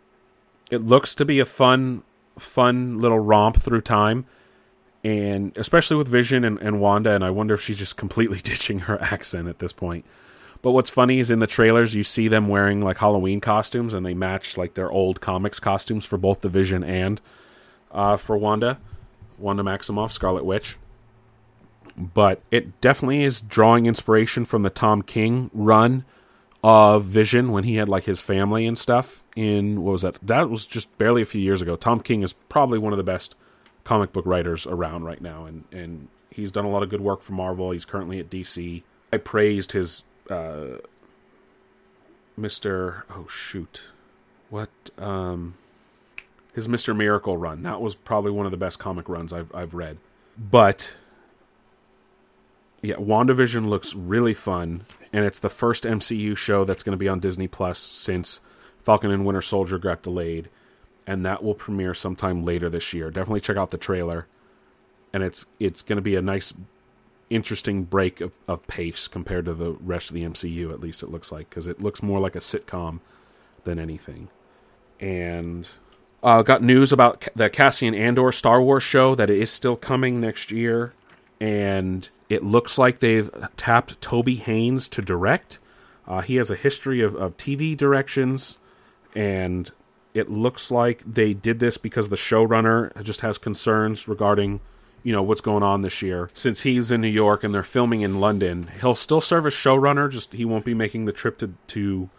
it looks to be a fun fun little romp through time. And especially with Vision and, and Wanda, and I wonder if she's just completely ditching her accent at this point. But what's funny is in the trailers you see them wearing like Halloween costumes, and they match like their old comics costumes for both the Vision and uh, for Wanda, Wanda Maximoff, Scarlet Witch. But it definitely is drawing inspiration from the Tom King run of Vision when he had like his family and stuff. In what was that? That was just barely a few years ago. Tom King is probably one of the best comic book writers around right now, and and he's done a lot of good work for Marvel. He's currently at DC. I praised his uh, Mr. Oh shoot, what um, his Mr. Miracle run. That was probably one of the best comic runs I've I've read. But yeah, WandaVision looks really fun, and it's the first MCU show that's going to be on Disney Plus since Falcon and Winter Soldier got delayed, and that will premiere sometime later this year. Definitely check out the trailer, and it's it's going to be a nice interesting break of, of pace compared to the rest of the MCU. At least it looks like because it looks more like a sitcom than anything. And uh, got news about the Cassian Andor Star Wars show that it is still coming next year, and it looks like they've tapped Toby Haynes to direct. Uh, he has a history of, of TV directions, and it looks like they did this because the showrunner just has concerns regarding you know what's going on this year. Since he's in New York and they're filming in London, he'll still serve as showrunner. Just he won't be making the trip to to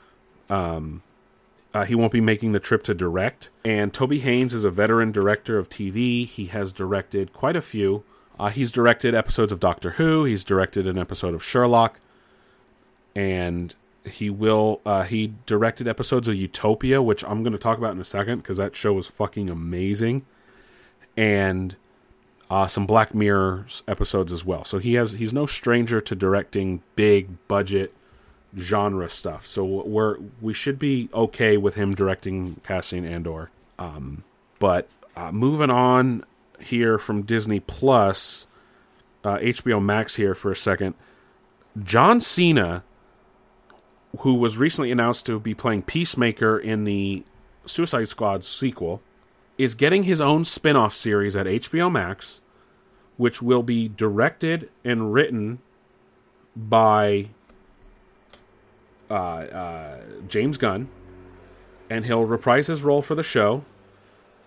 um, uh, he won't be making the trip to direct. And Toby Haynes is a veteran director of TV. He has directed quite a few. Uh, he's directed episodes of Doctor Who. He's directed an episode of Sherlock, and he will. Uh, he directed episodes of Utopia, which I'm going to talk about in a second because that show was fucking amazing. And uh, some Black Mirror episodes as well. So he has he's no stranger to directing big budget genre stuff. So we're we should be okay with him directing Cassian Andor. Um, but uh, moving on here from Disney Plus, uh, HBO Max here for a second. John Cena, who was recently announced to be playing Peacemaker in the Suicide Squad sequel, is getting his own spin off series at HBO Max which will be directed and written by uh, uh, James Gunn, and he'll reprise his role for the show.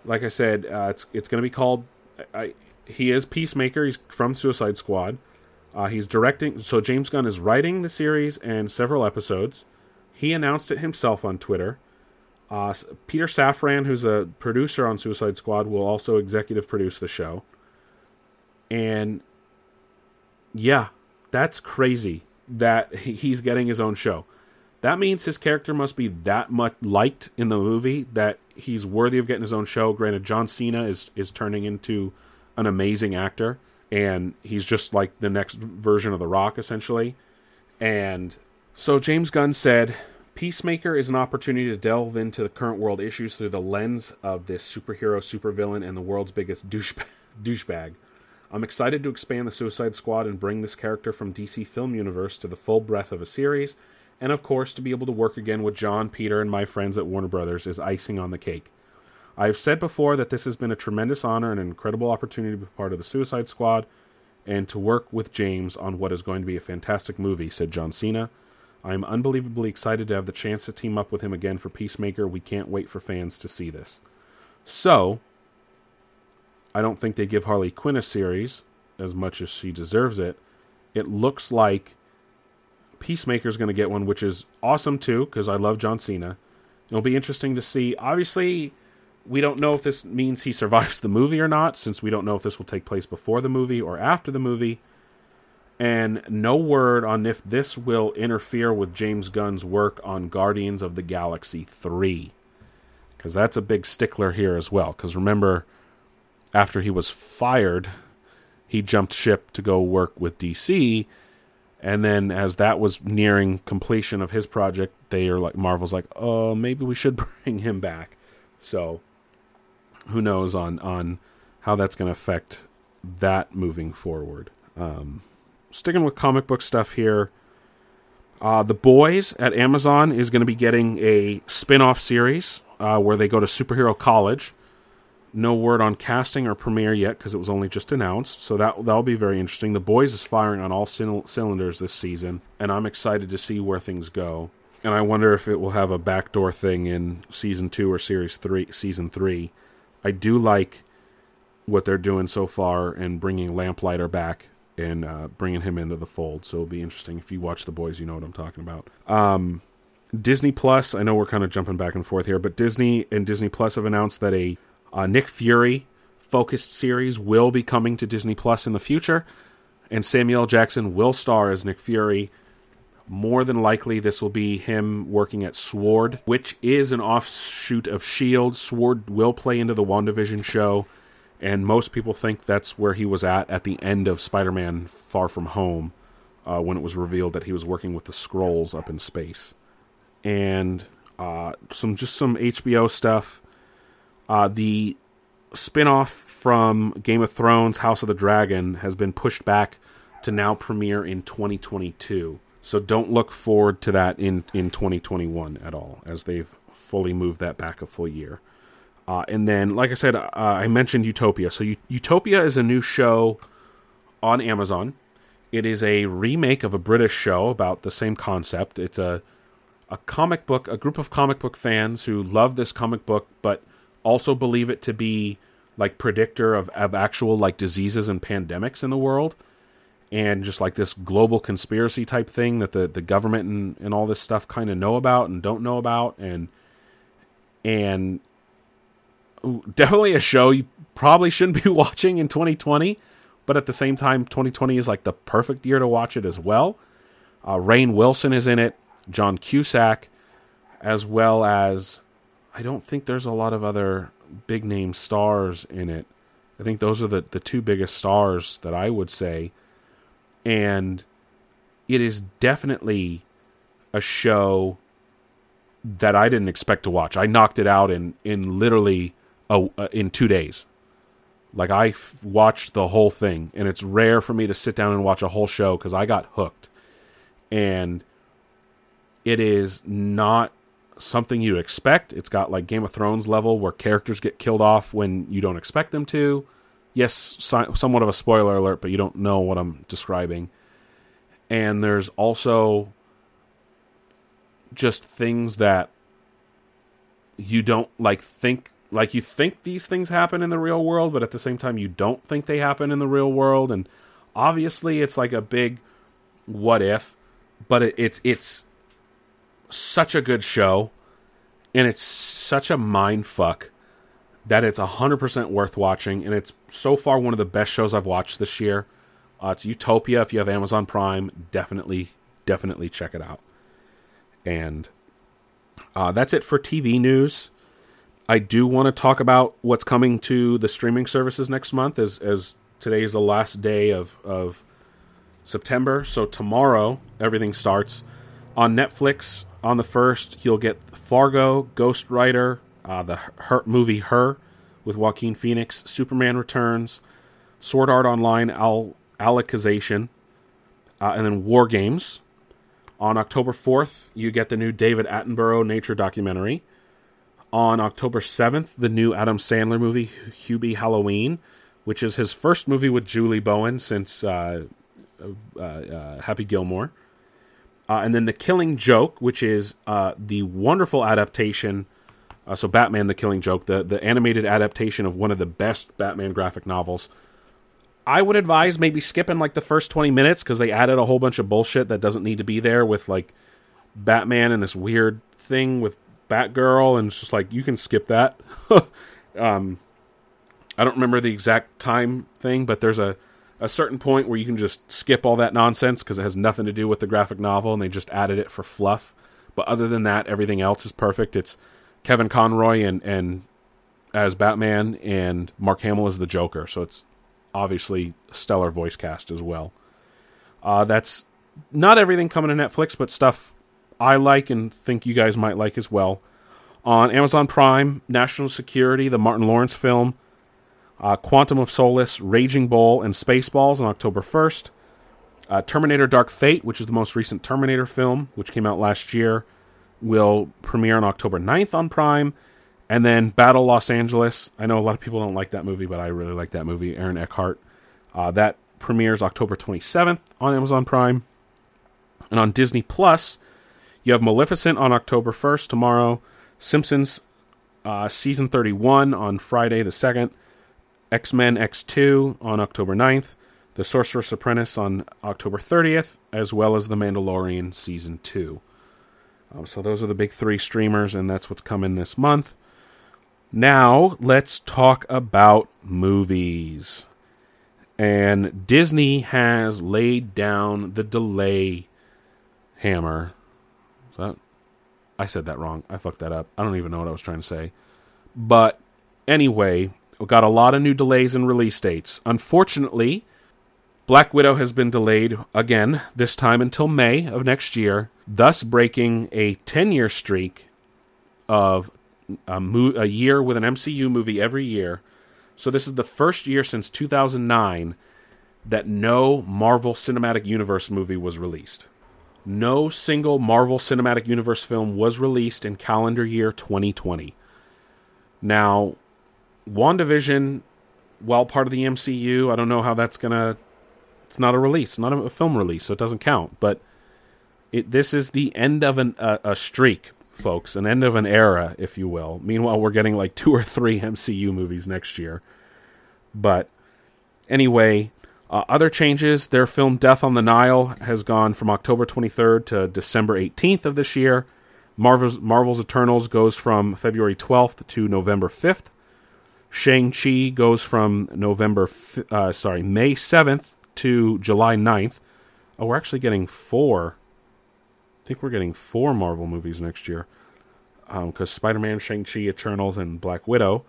Like I said, uh, it's it's going to be called. I, he is Peacemaker. He's from Suicide Squad. Uh, he's directing. So James Gunn is writing the series and several episodes. He announced it himself on Twitter. Uh, Peter Safran, who's a producer on Suicide Squad, will also executive produce the show. And yeah, that's crazy that he's getting his own show. That means his character must be that much liked in the movie that he's worthy of getting his own show. Granted, John Cena is is turning into an amazing actor, and he's just like the next version of The Rock, essentially. And so James Gunn said, Peacemaker is an opportunity to delve into the current world issues through the lens of this superhero, supervillain, and the world's biggest douchebag. I'm excited to expand the Suicide Squad and bring this character from DC Film Universe to the full breadth of a series, and of course, to be able to work again with John, Peter, and my friends at Warner Brothers is icing on the cake. I've said before that this has been a tremendous honor and an incredible opportunity to be part of the Suicide Squad, and to work with James on what is going to be a fantastic movie, said John Cena. I am unbelievably excited to have the chance to team up with him again for Peacemaker. We can't wait for fans to see this. So, I don't think they give Harley Quinn a series as much as she deserves it. It looks like Peacemaker's going to get one, which is awesome too, because I love John Cena. It'll be interesting to see. Obviously, we don't know if this means he survives the movie or not, since we don't know if this will take place before the movie or after the movie. And no word on if this will interfere with James Gunn's work on Guardians of the Galaxy 3. Because that's a big stickler here as well. Because remember, after he was fired, he jumped ship to go work with DC. And then, as that was nearing completion of his project, they are like Marvel's like, "Oh, maybe we should bring him back." So, who knows on on how that's going to affect that moving forward. Um, sticking with comic book stuff here, uh, the boys at Amazon is going to be getting a spin-off series uh, where they go to superhero college. No word on casting or premiere yet because it was only just announced. So that that'll be very interesting. The boys is firing on all cylinders this season, and I'm excited to see where things go. And I wonder if it will have a backdoor thing in season two or series three, season three. I do like what they're doing so far and bringing Lamplighter back and uh, bringing him into the fold. So it'll be interesting. If you watch The Boys, you know what I'm talking about. Um, Disney Plus, I know we're kind of jumping back and forth here, but Disney and Disney Plus have announced that a uh, Nick Fury focused series will be coming to Disney Plus in the future, and Samuel Jackson will star as Nick Fury. More than likely, this will be him working at Sword, which is an offshoot of S.H.I.E.L.D. Sword will play into the WandaVision show, and most people think that's where he was at at the end of Spider Man Far From Home uh, when it was revealed that he was working with the Skrulls up in space. And uh, some just some HBO stuff. Uh, the spin-off from Game of Thrones House of the Dragon has been pushed back to now premiere in 2022. So don't look forward to that in, in 2021 at all, as they've fully moved that back a full year. Uh, and then, like I said, uh, I mentioned Utopia. So U- Utopia is a new show on Amazon. It is a remake of a British show about the same concept. It's a a comic book, a group of comic book fans who love this comic book, but also believe it to be like predictor of, of actual like diseases and pandemics in the world and just like this global conspiracy type thing that the, the government and, and all this stuff kind of know about and don't know about and and definitely a show you probably shouldn't be watching in 2020 but at the same time 2020 is like the perfect year to watch it as well. Uh, Rainn Wilson is in it john cusack as well as i don't think there's a lot of other big name stars in it. I think those are the, the two biggest stars that i would say. And it is definitely a show that I didn't expect to watch. I knocked it out in in literally a, in two days. Like I f- watched the whole thing, and it's rare for me to sit down and watch a whole show because I got hooked, and it is not something you expect. It's got like Game of Thrones level where characters get killed off when you don't expect them to yes, so, somewhat of a spoiler alert, but you don't know what I'm describing. And there's also just things that you don't like think like you think these things happen in the real world, but at the same time you don't think they happen in the real world. And obviously, it's like a big what if, but it, it's it's such a good show, and it's such a mind fuck that it's 100% worth watching, and it's so far one of the best shows I've watched this year. Uh, it's Utopia. If you have Amazon Prime, definitely, definitely check it out. And uh, that's it for TV news. I do want to talk about what's coming to the streaming services next month, as as today is the last day of of September. So tomorrow everything starts on Netflix. On the first, you'll get Fargo, Ghost Rider, uh, the her, movie Her with Joaquin Phoenix, Superman Returns, Sword Art Online, Al- Alicization, uh, and then War Games. On October 4th, you get the new David Attenborough nature documentary. On October 7th, the new Adam Sandler movie, Hubie Halloween, which is his first movie with Julie Bowen since uh, uh, uh, Happy Gilmore. Uh, and then The Killing Joke, which is uh, the wonderful adaptation. Uh, so, Batman: The Killing Joke, the the animated adaptation of one of the best Batman graphic novels. I would advise maybe skipping like the first twenty minutes because they added a whole bunch of bullshit that doesn't need to be there with like Batman and this weird thing with Batgirl, and it's just like you can skip that. um, I don't remember the exact time thing, but there's a a certain point where you can just skip all that nonsense because it has nothing to do with the graphic novel and they just added it for fluff. But other than that, everything else is perfect. It's Kevin Conroy and and as Batman and Mark Hamill as the Joker, so it's obviously stellar voice cast as well. Uh, that's not everything coming to Netflix, but stuff I like and think you guys might like as well. On Amazon Prime, National Security, the Martin Lawrence film, uh, Quantum of Solace, Raging Bull, and Spaceballs on October 1st. Uh, Terminator Dark Fate, which is the most recent Terminator film, which came out last year, will premiere on October 9th on Prime. And then Battle Los Angeles. I know a lot of people don't like that movie, but I really like that movie. Aaron Eckhart. Uh, that premieres October 27th on Amazon Prime. And on Disney Plus, you have Maleficent on October 1st, tomorrow. Simpsons uh, season 31 on Friday the 2nd. X Men X2 on October 9th. The Sorcerer's Apprentice on October 30th, as well as The Mandalorian Season 2. Um, so those are the big three streamers, and that's what's coming this month. Now, let's talk about movies. And Disney has laid down the delay hammer. That, I said that wrong. I fucked that up. I don't even know what I was trying to say. But anyway, we got a lot of new delays in release dates. Unfortunately, Black Widow has been delayed again, this time until May of next year, thus breaking a 10 year streak of a, mo- a year with an MCU movie every year. So, this is the first year since 2009 that no Marvel Cinematic Universe movie was released. No single Marvel Cinematic Universe film was released in calendar year 2020. Now, WandaVision, while part of the MCU, I don't know how that's gonna. It's not a release, not a film release, so it doesn't count. But it this is the end of an, a, a streak, folks, an end of an era, if you will. Meanwhile, we're getting like two or three MCU movies next year. But anyway, uh, other changes. Their film Death on the Nile has gone from October 23rd to December 18th of this year. Marvel's, Marvel's Eternals goes from February 12th to November 5th. Shang-Chi goes from November, uh, sorry, May 7th to July 9th. Oh, we're actually getting four. I think we're getting four Marvel movies next year. Because um, Spider Man, Shang-Chi, Eternals, and Black Widow.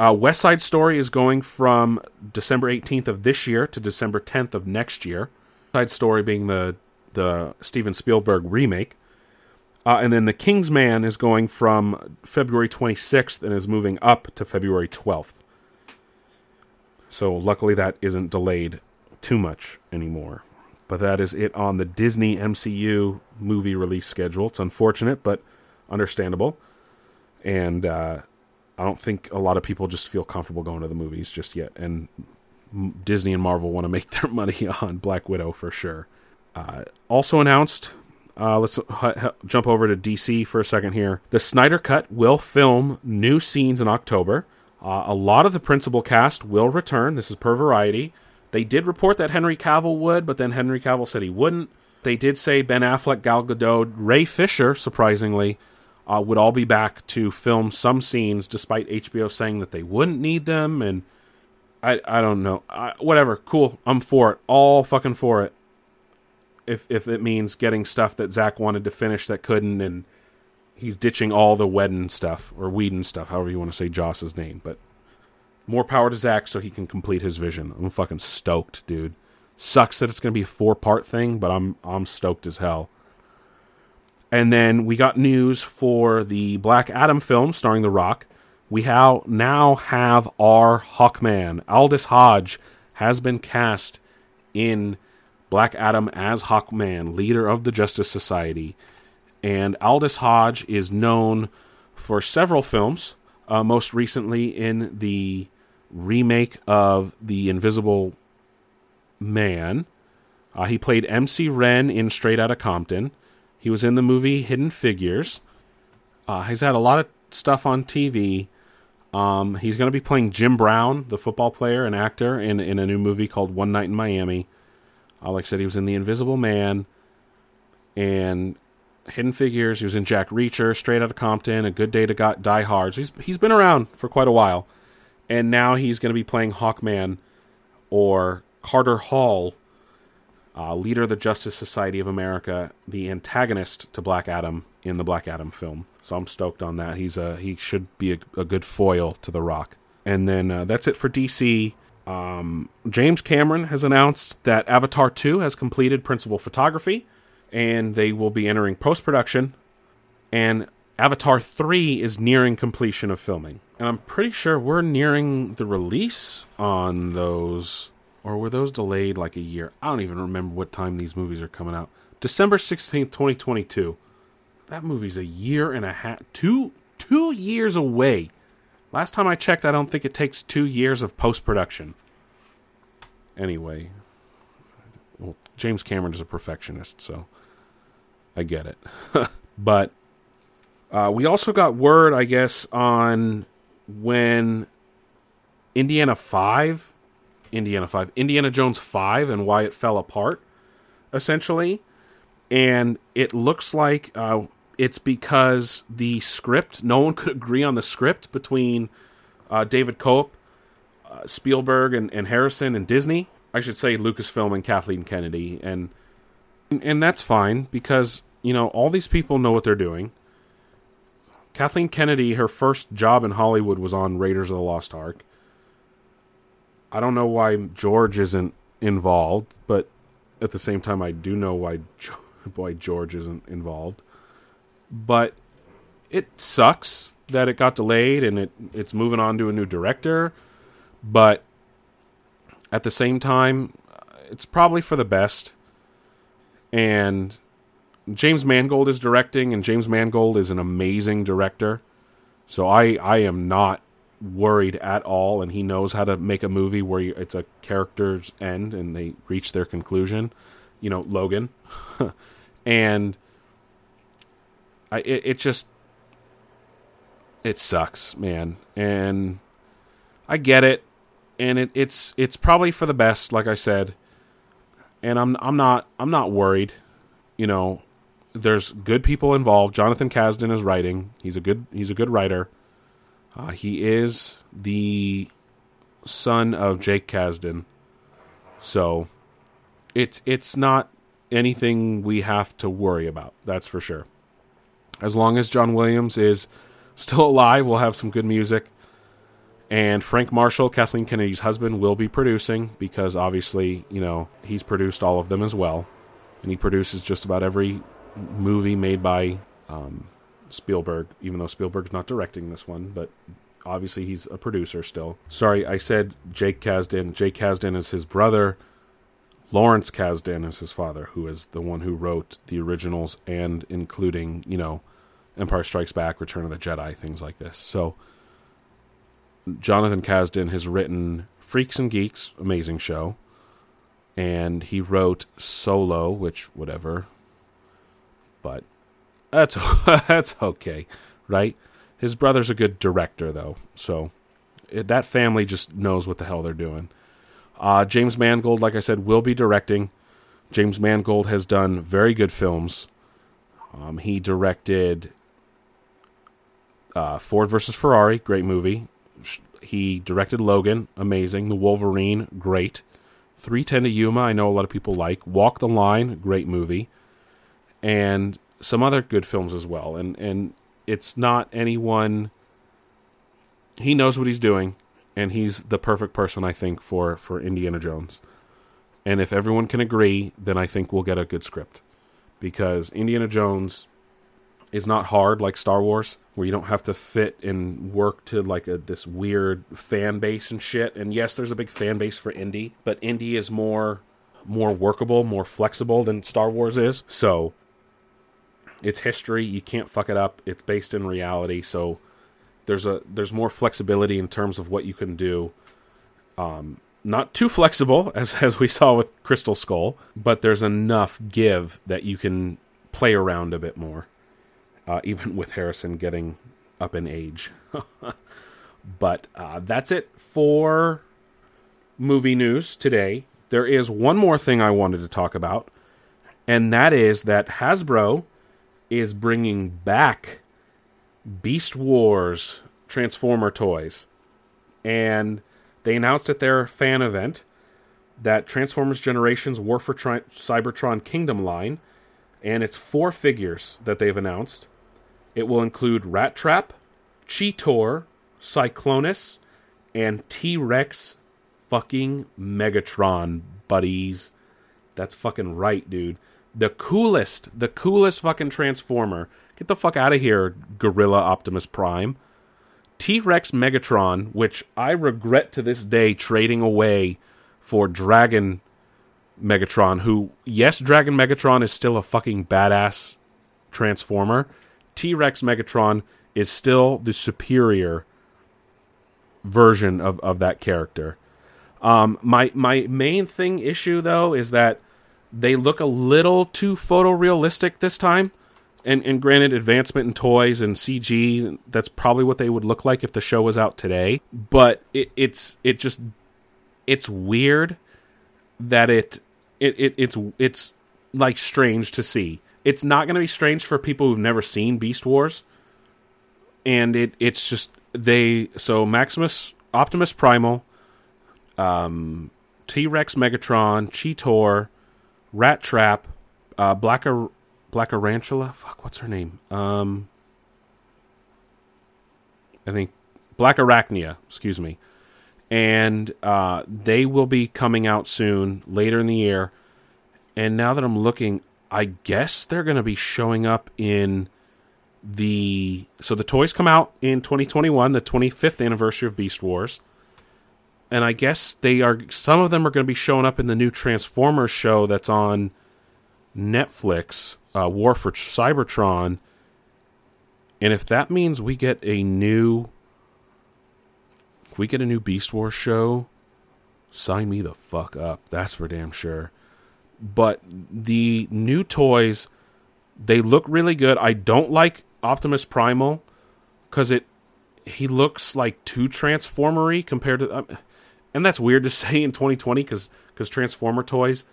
Uh, West Side Story is going from December 18th of this year to December 10th of next year. Side Story being the, the Steven Spielberg remake. Uh, and then The King's Man is going from February 26th and is moving up to February 12th. So luckily that isn't delayed too much anymore. But that is it on the Disney MCU movie release schedule. It's unfortunate, but understandable. And uh, I don't think a lot of people just feel comfortable going to the movies just yet. And Disney and Marvel want to make their money on Black Widow for sure. Uh, also announced uh, let's jump over to DC for a second here. The Snyder Cut will film new scenes in October. Uh, a lot of the principal cast will return. This is per Variety. They did report that Henry Cavill would, but then Henry Cavill said he wouldn't. They did say Ben Affleck, Gal Gadot, Ray Fisher, surprisingly, uh, would all be back to film some scenes, despite HBO saying that they wouldn't need them. And I, I don't know. I, whatever. Cool. I'm for it. All fucking for it if if it means getting stuff that Zach wanted to finish that couldn't, and he's ditching all the Whedon stuff or Whedon stuff, however you want to say Joss's name. But more power to Zach so he can complete his vision. I'm fucking stoked, dude. Sucks that it's gonna be a four part thing, but I'm I'm stoked as hell. And then we got news for the Black Adam film starring The Rock. We now have our Hawkman. Aldis Hodge has been cast in Black Adam as Hawkman, leader of the Justice Society. And Aldis Hodge is known for several films, uh, most recently in the remake of The Invisible Man. Uh, he played MC Ren in Straight Outta Compton. He was in the movie Hidden Figures. Uh, he's had a lot of stuff on TV. Um, he's going to be playing Jim Brown, the football player and actor, in in a new movie called One Night in Miami. Uh, like I said, he was in The Invisible Man and Hidden Figures. He was in Jack Reacher, Straight Outta Compton, A Good Day to Got Die Hard. So he's he's been around for quite a while, and now he's going to be playing Hawkman or Carter Hall, uh, leader of the Justice Society of America, the antagonist to Black Adam in the Black Adam film. So I'm stoked on that. He's a he should be a, a good foil to The Rock. And then uh, that's it for DC. Um, James Cameron has announced that Avatar 2 has completed principal photography and they will be entering post production. And Avatar 3 is nearing completion of filming. And I'm pretty sure we're nearing the release on those. Or were those delayed like a year? I don't even remember what time these movies are coming out. December 16th, 2022. That movie's a year and a half, two two years away. Last time I checked, I don't think it takes two years of post production. Anyway, well, James Cameron is a perfectionist, so I get it. but uh, we also got word, I guess, on when Indiana Five, Indiana Five, Indiana Jones Five, and why it fell apart, essentially, and it looks like uh, it's because the script, no one could agree on the script between uh, David Koepp, uh, Spielberg, and, and Harrison and Disney. I should say Lucasfilm and Kathleen Kennedy, and and that's fine because you know all these people know what they're doing. Kathleen Kennedy, her first job in Hollywood was on Raiders of the Lost Ark. I don't know why George isn't involved, but at the same time, I do know why why George isn't involved but it sucks that it got delayed and it it's moving on to a new director. But at the same time, it's probably for the best. And James Mangold is directing, and James Mangold is an amazing director. So I I am not worried at all, and he knows how to make a movie where it's a character's end and they reach their conclusion. You know, Logan, and I it, it just it sucks, man. And I get it. And it, it's it's probably for the best, like I said. And I'm I'm not I'm not worried. You know, there's good people involved. Jonathan Kasdan is writing. He's a good he's a good writer. Uh, he is the son of Jake Kasdan. So it's it's not anything we have to worry about. That's for sure as long as John Williams is still alive, we'll have some good music. And Frank Marshall, Kathleen Kennedy's husband, will be producing because obviously, you know, he's produced all of them as well. And he produces just about every movie made by um, Spielberg, even though Spielberg's not directing this one, but obviously he's a producer still. Sorry, I said Jake Kasdan. Jake Kasdan is his brother. Lawrence Kasdan is his father, who is the one who wrote the originals and including, you know, Empire Strikes Back, Return of the Jedi, things like this. So Jonathan Kasdan has written Freaks and Geeks, amazing show, and he wrote Solo, which whatever, but that's that's okay, right? His brother's a good director though, so it, that family just knows what the hell they're doing. Uh, James Mangold, like I said, will be directing. James Mangold has done very good films. Um, he directed uh, Ford versus Ferrari, great movie. He directed Logan, amazing. The Wolverine, great. 310 to Yuma, I know a lot of people like. Walk the Line, great movie. And some other good films as well. And and it's not anyone he knows what he's doing and he's the perfect person I think for for Indiana Jones. And if everyone can agree, then I think we'll get a good script. Because Indiana Jones is not hard like Star Wars, where you don't have to fit and work to like a this weird fan base and shit. And yes, there's a big fan base for Indy, but Indy is more more workable, more flexible than Star Wars is. So it's history, you can't fuck it up. It's based in reality, so there's a there's more flexibility in terms of what you can do Um, not too flexible as as we saw with Crystal Skull, but there's enough give that you can play around a bit more, uh, even with Harrison getting up in age. but uh, that's it for movie news today. There is one more thing I wanted to talk about, and that is that Hasbro is bringing back Beast Wars Transformer toys. And they announced at their fan event that Transformers Generations War for Tri- Cybertron Kingdom line, and it's four figures that they've announced. It will include Rat Trap, Cheetor, Cyclonus, and T Rex fucking Megatron, buddies. That's fucking right, dude. The coolest, the coolest fucking Transformer. Get the fuck out of here, Gorilla Optimus Prime. T Rex Megatron, which I regret to this day trading away for Dragon Megatron, who, yes, Dragon Megatron is still a fucking badass Transformer. T Rex Megatron is still the superior version of, of that character. Um, my my main thing issue though is that they look a little too photorealistic this time. And and granted, advancement in toys and CG that's probably what they would look like if the show was out today. But it, it's it just it's weird that it it, it it's it's like strange to see. It's not going to be strange for people who've never seen Beast Wars, and it it's just they so Maximus Optimus Primal, um, T Rex Megatron, Cheetor, Rat Trap, uh, Black Black Arantula. Fuck, what's her name? Um, I think Black Arachnia. Excuse me. And uh, they will be coming out soon, later in the year. And now that I'm looking, I guess they're going to be showing up in the. So the toys come out in 2021, the 25th anniversary of Beast Wars. And I guess they are. Some of them are going to be showing up in the new Transformers show that's on Netflix, uh, War for Cybertron. And if that means we get a new. If we get a new Beast Wars show, sign me the fuck up. That's for damn sure. But the new toys, they look really good. I don't like Optimus Primal because it he looks like too transformery compared to, um, and that's weird to say in 2020 because because Transformer toys,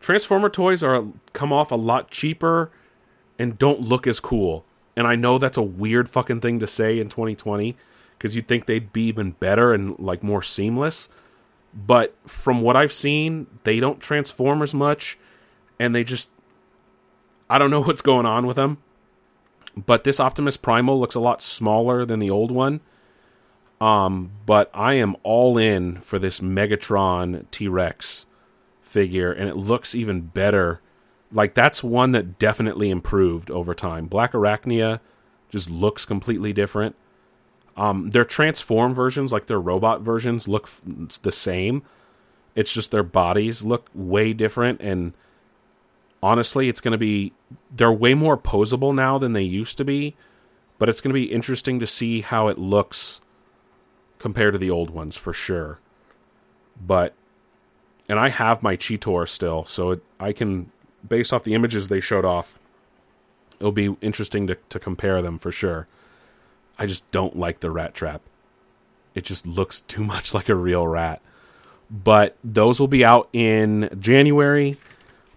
Transformer toys are come off a lot cheaper and don't look as cool. And I know that's a weird fucking thing to say in 2020 because you'd think they'd be even better and like more seamless. But from what I've seen, they don't transform as much and they just I don't know what's going on with them. But this Optimus Primal looks a lot smaller than the old one. Um, but I am all in for this Megatron T Rex figure, and it looks even better. Like that's one that definitely improved over time. Black Arachnia just looks completely different. Um, their transform versions, like their robot versions, look f- the same. It's just their bodies look way different, and honestly, it's going to be they're way more posable now than they used to be. But it's going to be interesting to see how it looks compared to the old ones for sure. But and I have my Cheetor still, so it, I can based off the images they showed off. It'll be interesting to to compare them for sure. I just don't like the rat trap. It just looks too much like a real rat. But those will be out in January.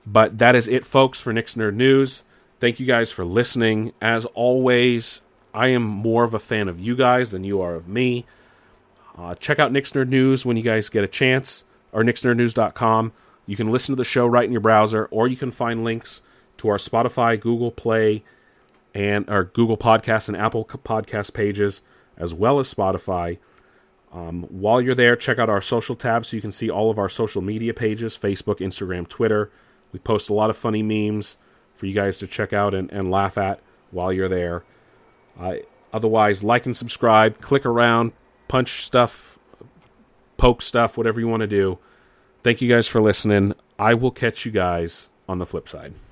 But that is it, folks, for Nick's Nerd News. Thank you guys for listening. As always, I am more of a fan of you guys than you are of me. Uh, check out Nick's Nerd News when you guys get a chance, or nicksnerdnews.com. You can listen to the show right in your browser, or you can find links to our Spotify, Google Play, and our Google Podcast and Apple Podcast pages, as well as Spotify. Um, while you're there, check out our social tab so you can see all of our social media pages Facebook, Instagram, Twitter. We post a lot of funny memes for you guys to check out and, and laugh at while you're there. Uh, otherwise, like and subscribe, click around, punch stuff, poke stuff, whatever you want to do. Thank you guys for listening. I will catch you guys on the flip side.